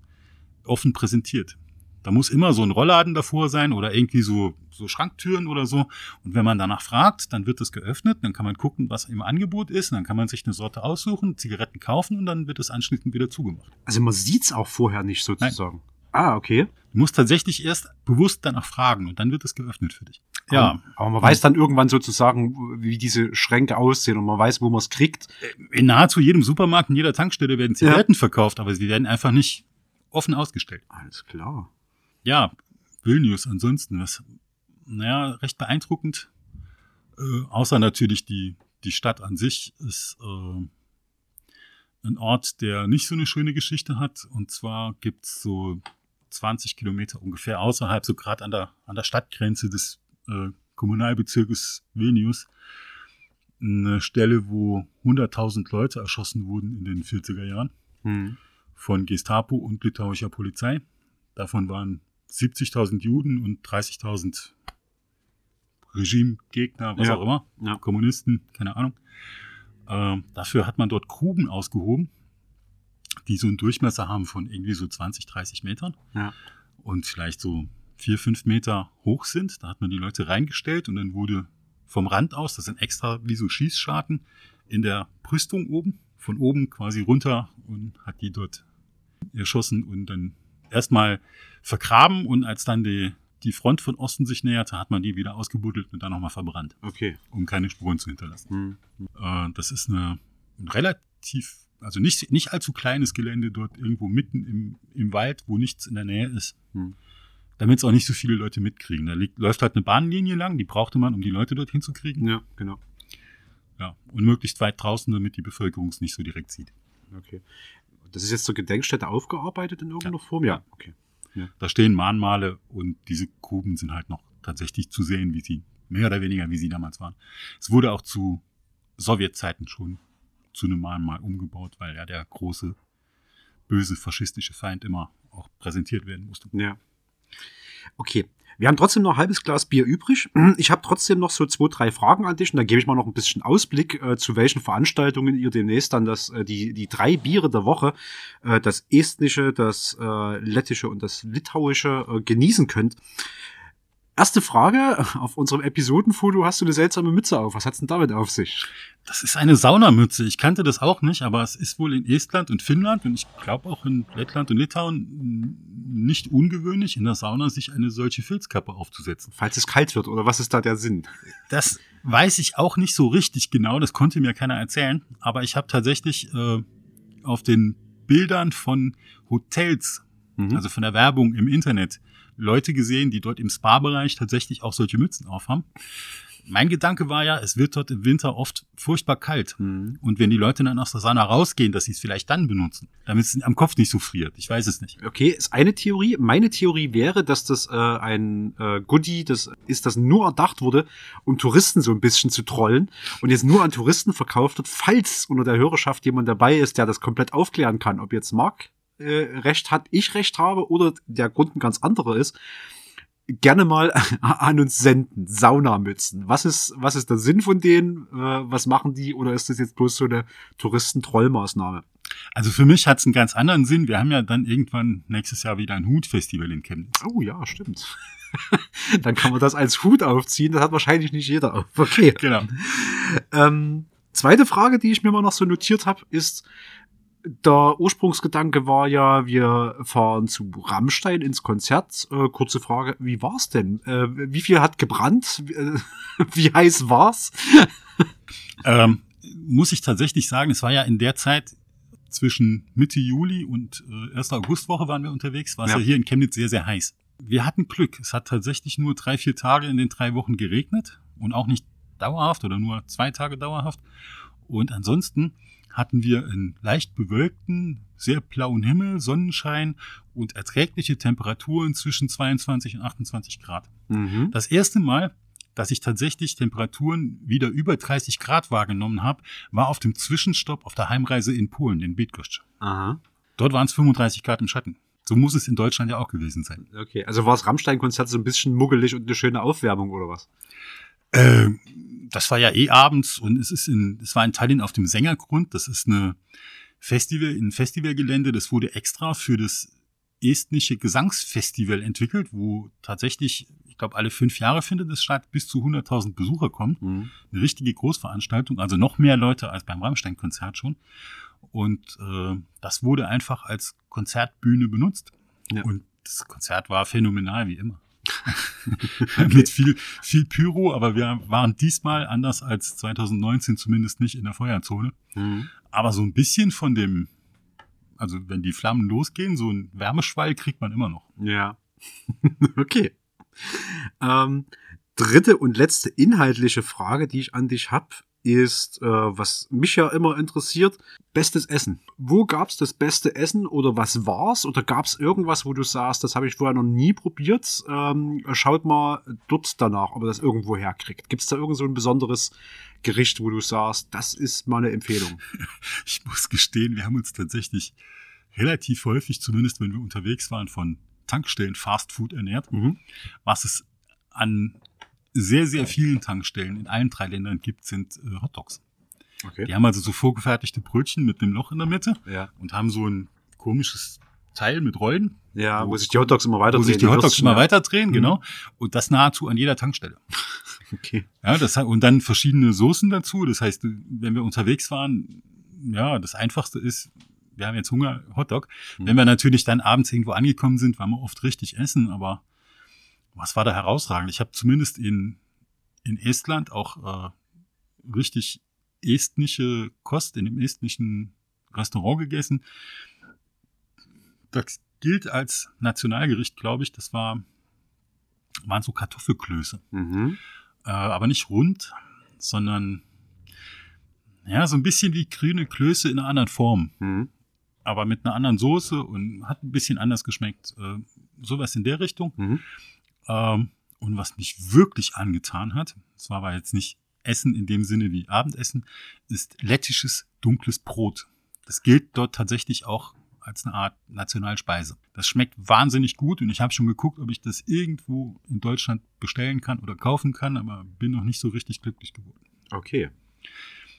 offen präsentiert. Da muss immer so ein Rollladen davor sein oder irgendwie so, so Schranktüren oder so. Und wenn man danach fragt, dann wird es geöffnet, dann kann man gucken, was im Angebot ist, dann kann man sich eine Sorte aussuchen, Zigaretten kaufen und dann wird es anschließend wieder zugemacht. Also man sieht's auch vorher nicht sozusagen. Ah, okay. Du musst tatsächlich erst bewusst danach fragen und dann wird es geöffnet für dich. Ja, Aber, man weiß dann irgendwann sozusagen, wie diese Schränke aussehen und man weiß, wo man es kriegt. in nahezu jedem Supermarkt, in jeder Tankstelle werden Zigaretten verkauft, aber sie werden einfach nicht offen ausgestellt. Alles klar. Ja, Vilnius ansonsten, was, naja, recht beeindruckend. Äh, außer natürlich die, die Stadt an sich ist äh, ein Ort, der nicht so eine schöne Geschichte hat. Und zwar gibt's so 20 Kilometer ungefähr außerhalb, so gerade an der, an der Stadtgrenze des äh, Kommunalbezirkes Vilnius, eine Stelle, wo 100.000 Leute erschossen wurden in den 40er Jahren Hm. von Gestapo und litauischer Polizei. Davon waren 70.000 Juden und 30.000 Regimegegner, was Ja. auch immer, Ja. Kommunisten, keine Ahnung. Ähm, dafür hat man dort Gruben ausgehoben, die so einen Durchmesser haben von irgendwie so 20, 30 Metern Ja. und vielleicht so vier, fünf Meter hoch sind. Da hat man die Leute reingestellt und dann wurde vom Rand aus, das sind extra wie so Schießscharten, in der Brüstung oben, von oben quasi runter und hat die dort erschossen und dann erstmal vergraben und als dann die, die Front von Osten sich näherte, hat man die wieder ausgebuddelt und dann nochmal verbrannt, Okay. um keine Spuren zu hinterlassen. Hm. Äh, das ist eine ein relativ, also nicht, nicht allzu kleines Gelände dort irgendwo mitten im, im Wald, wo nichts in der Nähe ist. Hm. Damit es auch nicht so viele Leute mitkriegen. Da liegt, läuft halt eine Bahnlinie lang, die brauchte man, um die Leute dorthin zu kriegen. Ja, genau. Ja. Und möglichst weit draußen, damit die Bevölkerung es nicht so direkt sieht. Okay. Das ist jetzt zur Gedenkstätte aufgearbeitet in irgendeiner Ja. Form? Ja. Ja. Okay. Da stehen Mahnmale und diese Gruben sind halt noch tatsächlich zu sehen, wie sie, mehr oder weniger, wie sie damals waren. Es wurde auch zu Sowjetzeiten schon zu einem Mahnmal umgebaut, weil ja der große, böse faschistische Feind immer auch präsentiert werden musste. Ja. Okay. Wir haben trotzdem noch ein halbes Glas Bier übrig. Ich habe trotzdem noch so zwei, drei Fragen an dich und dann gebe ich mal noch ein bisschen Ausblick, äh, zu welchen Veranstaltungen ihr demnächst dann das, äh, die, die drei Biere der Woche, äh, das estnische, das äh, lettische und das litauische äh, genießen könnt. Erste Frage, auf unserem Episodenfoto hast du eine seltsame Mütze auf. Was hat's denn damit auf sich? Das ist eine Saunamütze. Ich kannte das auch nicht, aber es ist wohl in Estland und Finnland und ich glaube auch in Lettland und Litauen nicht ungewöhnlich, in der Sauna sich eine solche Filzkappe aufzusetzen. Falls es kalt wird, oder was ist da der Sinn? Das weiß ich auch nicht so richtig genau, das konnte mir keiner erzählen, aber ich habe tatsächlich äh, auf den Bildern von Hotels, mhm. also von der Werbung im Internet, Leute gesehen, die dort im Spa-Bereich tatsächlich auch solche Mützen aufhaben. Mein Gedanke war ja, es wird dort im Winter oft furchtbar kalt. Mhm. Und wenn die Leute dann aus der Sauna rausgehen, dass sie es vielleicht dann benutzen, damit es am Kopf nicht so friert. Ich weiß es nicht. Okay, ist eine Theorie. Meine Theorie wäre, dass das äh, ein äh, Goodie, das ist, das nur erdacht wurde, um Touristen so ein bisschen zu trollen und jetzt nur an Touristen verkauft wird, falls unter der Hörerschaft jemand dabei ist, der das komplett aufklären kann. Ob jetzt Mark äh, Recht hat, ich Recht habe oder der Grund ein ganz anderer ist, gerne mal an uns senden. Saunamützen. Was ist, was ist der Sinn von denen? Äh, was machen die? Oder ist das jetzt bloß so eine Touristentrollmaßnahme? Also für mich hat es einen ganz anderen Sinn. Wir haben ja dann irgendwann nächstes Jahr wieder ein Hutfestival in Chemnitz. Oh ja, stimmt. dann kann man das als Hut aufziehen. Das hat wahrscheinlich nicht jeder auf. Okay. Genau. Ähm, zweite Frage, die ich mir mal noch so notiert habe, ist, der Ursprungsgedanke war ja, wir fahren zu Rammstein ins Konzert. Äh, kurze Frage, wie war's denn? Äh, wie viel hat gebrannt? Äh, wie heiß war's? ähm, muss ich tatsächlich sagen, es war ja in der Zeit zwischen Mitte Juli und äh, 1. Augustwoche waren wir unterwegs, war es ja. ja hier in Chemnitz sehr, sehr heiß. Wir hatten Glück. Es hat tatsächlich nur drei, vier Tage in den drei Wochen geregnet und auch nicht dauerhaft oder nur zwei Tage dauerhaft. Und ansonsten hatten wir einen leicht bewölkten, sehr blauen Himmel, Sonnenschein und erträgliche Temperaturen zwischen 22 und 28 Grad. Mhm. Das erste Mal, dass ich tatsächlich Temperaturen wieder über 30 Grad wahrgenommen habe, war auf dem Zwischenstopp auf der Heimreise in Polen, in Bydgoszcz. Aha. Dort waren es 35 Grad im Schatten. So muss es in Deutschland ja auch gewesen sein. Okay, also war das Rammstein-Konzert so ein bisschen muggelig und eine schöne Aufwärmung oder was? Äh, das war ja eh abends und es ist in, es war in Tallinn auf dem Sängergrund. Das ist eine Festival, ein Festivalgelände. Das wurde extra für das estnische Gesangsfestival entwickelt, wo tatsächlich, ich glaube, alle fünf Jahre findet es statt, bis zu 100.000 Besucher kommen. Mhm. Eine richtige Großveranstaltung, also noch mehr Leute als beim Rammstein-Konzert schon. Und äh, das wurde einfach als Konzertbühne benutzt. Ja. Und das Konzert war phänomenal, wie immer. mit viel, viel Pyro, aber wir waren diesmal anders als 2019 zumindest nicht in der Feuerzone. Mhm. Aber so ein bisschen von dem, also wenn die Flammen losgehen, so ein Wärmeschwall kriegt man immer noch. Ja. okay. Ähm, dritte und letzte inhaltliche Frage, die ich an dich hab, ist, äh, was mich ja immer interessiert, bestes Essen. Wo gab's das beste Essen oder was war's? Oder gab's irgendwas, wo du sagst, das habe ich vorher noch nie probiert? Ähm, schaut mal dort danach, ob er das irgendwo herkriegt. Gibt's da irgend so ein besonderes Gericht, wo du sagst, das ist meine Empfehlung? Ich muss gestehen, wir haben uns tatsächlich relativ häufig, zumindest wenn wir unterwegs waren, von Tankstellen Fast Food ernährt, mhm. was es an sehr, sehr vielen Tankstellen in allen drei Ländern gibt, sind äh, Hot Dogs. Okay. Die haben also so vorgefertigte Brötchen mit einem Loch in der Mitte ja. und haben so ein komisches Teil mit Rollen. Ja, wo, wo sich die Hot Dogs immer weiter drehen. Wo sich die Hot Dogs immer weiter drehen, mhm. genau. Und das nahezu an jeder Tankstelle. Okay. Ja, das, und dann verschiedene Soßen dazu. Das heißt, wenn wir unterwegs waren, ja, das einfachste ist, wir haben jetzt Hunger, Hotdog. Mhm. Wenn wir natürlich dann abends irgendwo angekommen sind, waren wir oft richtig essen, aber was war da herausragend? Ich habe zumindest in, in Estland auch äh, richtig estnische Kost in dem estnischen Restaurant gegessen. Das gilt als Nationalgericht, glaube ich. Das war, waren so Kartoffelklöße. Mhm. Äh, aber nicht rund, sondern ja, so ein bisschen wie grüne Klöße in einer anderen Form. Mhm. Aber mit einer anderen Soße und hat ein bisschen anders geschmeckt. Äh, sowas in der Richtung. Mhm. Ähm, und was mich wirklich angetan hat, das war aber jetzt nicht Essen in dem Sinne wie Abendessen, ist lettisches dunkles Brot. Das gilt dort tatsächlich auch als eine Art Nationalspeise. Das schmeckt wahnsinnig gut und ich habe schon geguckt, ob ich das irgendwo in Deutschland bestellen kann oder kaufen kann, aber bin noch nicht so richtig glücklich geworden. Okay.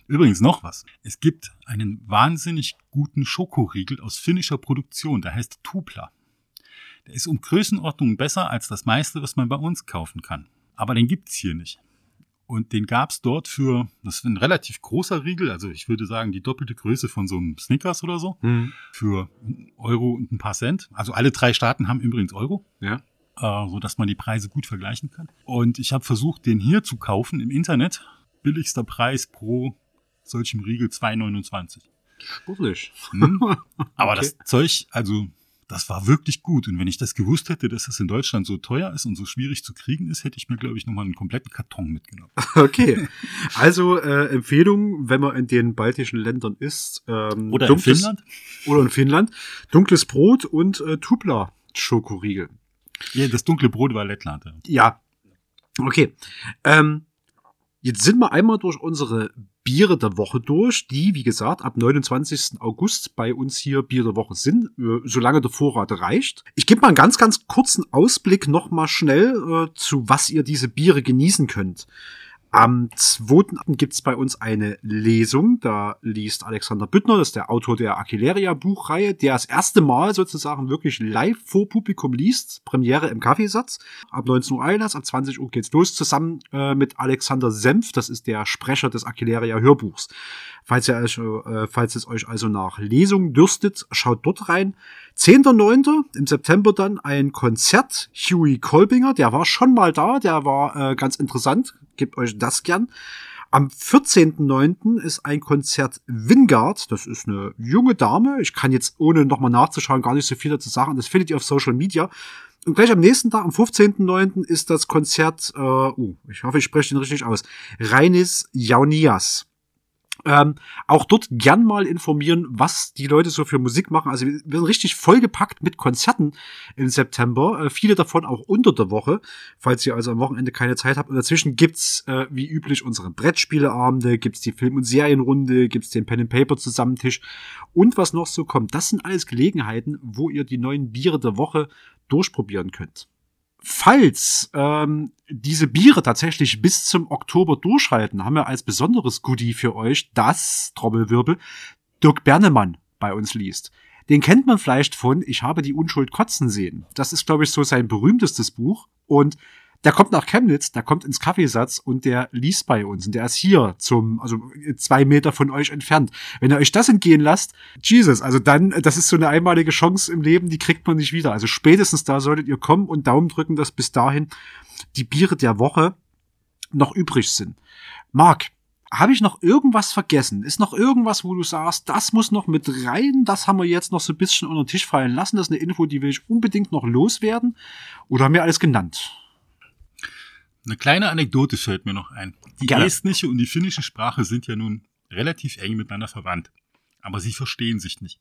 Übrigens noch was. Es gibt einen wahnsinnig guten Schokoriegel aus finnischer Produktion, der heißt Tupla. Der ist um Größenordnungen besser als das meiste, was man bei uns kaufen kann. Aber den gibt's hier nicht. Und den gab's dort für, das ist ein relativ großer Riegel, also ich würde sagen die doppelte Größe von so einem Snickers oder so, Mhm. für einen Euro und ein paar Cent. Also alle drei Staaten haben übrigens Euro, Ja. äh, so dass man die Preise gut vergleichen kann. Und ich habe versucht, den hier zu kaufen im Internet. Billigster Preis pro solchem Riegel 2,29. Sportlich. Hm? Aber Okay. das Zeug, also das war wirklich gut. Und wenn ich das gewusst hätte, dass das in Deutschland so teuer ist und so schwierig zu kriegen ist, hätte ich mir, glaube ich, nochmal einen kompletten Karton mitgenommen. Okay. Also äh, Empfehlung, wenn man in den baltischen Ländern ist. Ähm, Oder in dunkles- Finnland? Oder in Finnland. Dunkles Brot und äh, Tupla Schokoriegel. Ja, das dunkle Brot war Lettland. ja. Ja. Okay. Ähm, jetzt sind wir einmal durch unsere Biere der Woche durch, die, wie gesagt, ab 29. August bei uns hier Bier der Woche sind, äh, solange der Vorrat reicht. Ich gebe mal einen ganz, ganz kurzen Ausblick noch mal schnell, äh, zu was ihr diese Biere genießen könnt. Am 2. gibt's bei uns eine Lesung. Da liest Alexander Büttner, das ist der Autor der Aquileria-Buchreihe, der das erste Mal sozusagen wirklich live vor Publikum liest. Premiere im Kaffeesatz. Ab 19 Uhr Einlass, ab 20 Uhr geht's los, zusammen äh, mit Alexander Senf, das ist der Sprecher des Aquileria-Hörbuchs. Falls, ihr äh, falls es euch also nach Lesung dürstet, schaut dort rein. 10.9. im September dann ein Konzert. Huey Kolbinger, der war schon mal da, der war äh, ganz interessant. Gebt euch das gern. Am 14.9. ist ein Konzert Wingard. Das ist eine junge Dame. Ich kann jetzt, ohne nochmal nachzuschauen, gar nicht so viel dazu sagen. Das findet ihr auf Social Media. Und gleich am nächsten Tag, am 15.9., ist das Konzert, äh, uh, ich hoffe, ich spreche den richtig aus, Reinis Jaunias. Ähm, auch dort gern mal informieren, was die Leute so für Musik machen. Also wir sind richtig vollgepackt mit Konzerten im September. Äh, viele davon auch unter der Woche, falls ihr also am Wochenende keine Zeit habt. Und dazwischen gibt's äh, wie üblich unsere Brettspieleabende, gibt's die Film- und Serienrunde, gibt's den Pen and Paper Zusammentisch und was noch so kommt. Das sind alles Gelegenheiten, wo ihr die neuen Biere der Woche durchprobieren könnt. Falls ähm, diese Biere tatsächlich bis zum Oktober durchhalten, haben wir als besonderes Goodie für euch das Trommelwirbel Dirk Bernemann bei uns liest. Den kennt man vielleicht von Ich habe die Unschuld kotzen sehen. Das ist, glaube ich, so sein berühmtestes Buch. Und der kommt nach Chemnitz, der kommt ins Kaffeesatz und der liest bei uns. Und der ist hier zum, also zwei Meter von euch entfernt. Wenn ihr euch das entgehen lasst, Jesus, also dann, das ist so eine einmalige Chance im Leben, die kriegt man nicht wieder. Also spätestens da solltet ihr kommen und Daumen drücken, dass bis dahin die Biere der Woche noch übrig sind. Marc, habe ich noch irgendwas vergessen? Ist noch irgendwas, wo du sagst, das muss noch mit rein? Das haben wir jetzt noch so ein bisschen unter den Tisch fallen lassen. Das ist eine Info, die will ich unbedingt noch loswerden. Oder haben wir alles genannt? Eine kleine Anekdote fällt mir noch ein. Die Gerne. estnische und die finnische Sprache sind ja nun relativ eng miteinander verwandt. Aber sie verstehen sich nicht.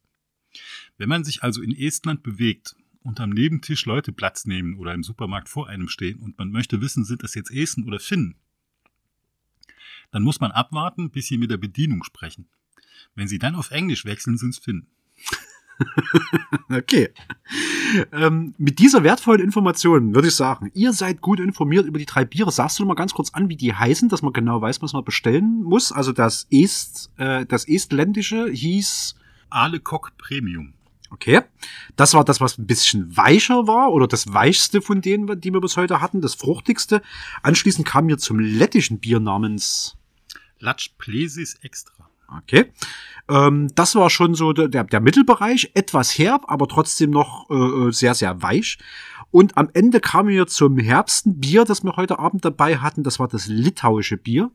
Wenn man sich also in Estland bewegt und am Nebentisch Leute Platz nehmen oder im Supermarkt vor einem stehen und man möchte wissen, sind das jetzt Esten oder Finnen, dann muss man abwarten, bis sie mit der Bedienung sprechen. Wenn sie dann auf Englisch wechseln, sind es Finnen. Okay. Ähm, mit dieser wertvollen Information würde ich sagen, ihr seid gut informiert über die drei Biere. Sagst du noch mal ganz kurz an, wie die heißen, dass man genau weiß, was man bestellen muss? Also das Est, äh, das Estländische hieß, Ale Coq Premium. okay, das war das, was ein bisschen weicher war oder das weichste von denen, die wir bis heute hatten, das fruchtigste. Anschließend kam wir zum lettischen Bier namens Latsch Plesis Extra. Okay. Ähm, das war schon so der, der, Mittelbereich, etwas herb, aber trotzdem noch äh, sehr, sehr weich. Und am Ende kamen wir zum herbsten Bier, das wir heute Abend dabei hatten. Das war das litauische Bier.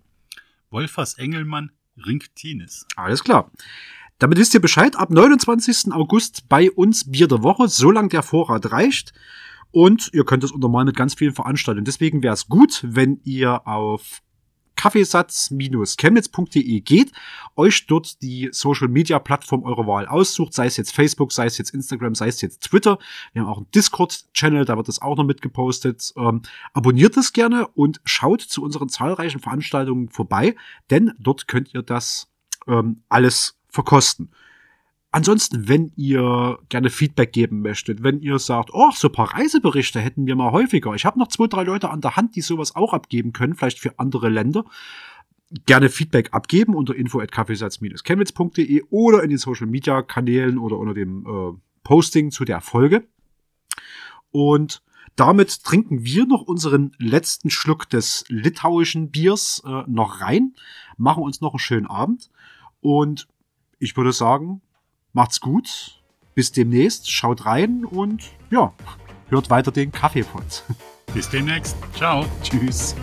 Wolfers Engelmann Rinktinis. Alles klar. Damit wisst ihr Bescheid, ab 29. August bei uns Bier der Woche, solange der Vorrat reicht. Und ihr könnt es untermalen mit ganz vielen Veranstaltungen. Deswegen wäre es gut, wenn ihr auf kaffeesatz-chemnitz.de geht, euch dort die Social Media Plattform eurer Wahl aussucht, sei es jetzt Facebook, sei es jetzt Instagram, sei es jetzt Twitter. Wir haben auch einen Discord-Channel, da wird das auch noch mitgepostet. Ähm, abonniert es gerne und schaut zu unseren zahlreichen Veranstaltungen vorbei, denn dort könnt ihr das ähm, alles verkosten. Ansonsten, wenn ihr gerne Feedback geben möchtet, wenn ihr sagt, oh, so ein paar Reiseberichte hätten wir mal häufiger. Ich habe noch zwei, drei Leute an der Hand, die sowas auch abgeben können, vielleicht für andere Länder. Gerne Feedback abgeben unter info@kaffeesatz-chemnitz.de oder in den Social Media Kanälen oder unter dem äh, Posting zu der Folge. Und damit trinken wir noch unseren letzten Schluck des litauischen Biers äh, noch rein, machen uns noch einen schönen Abend und ich würde sagen, macht's gut, bis demnächst, schaut rein und ja, hört weiter den Kaffeepot. Bis demnächst. Ciao. Tschüss.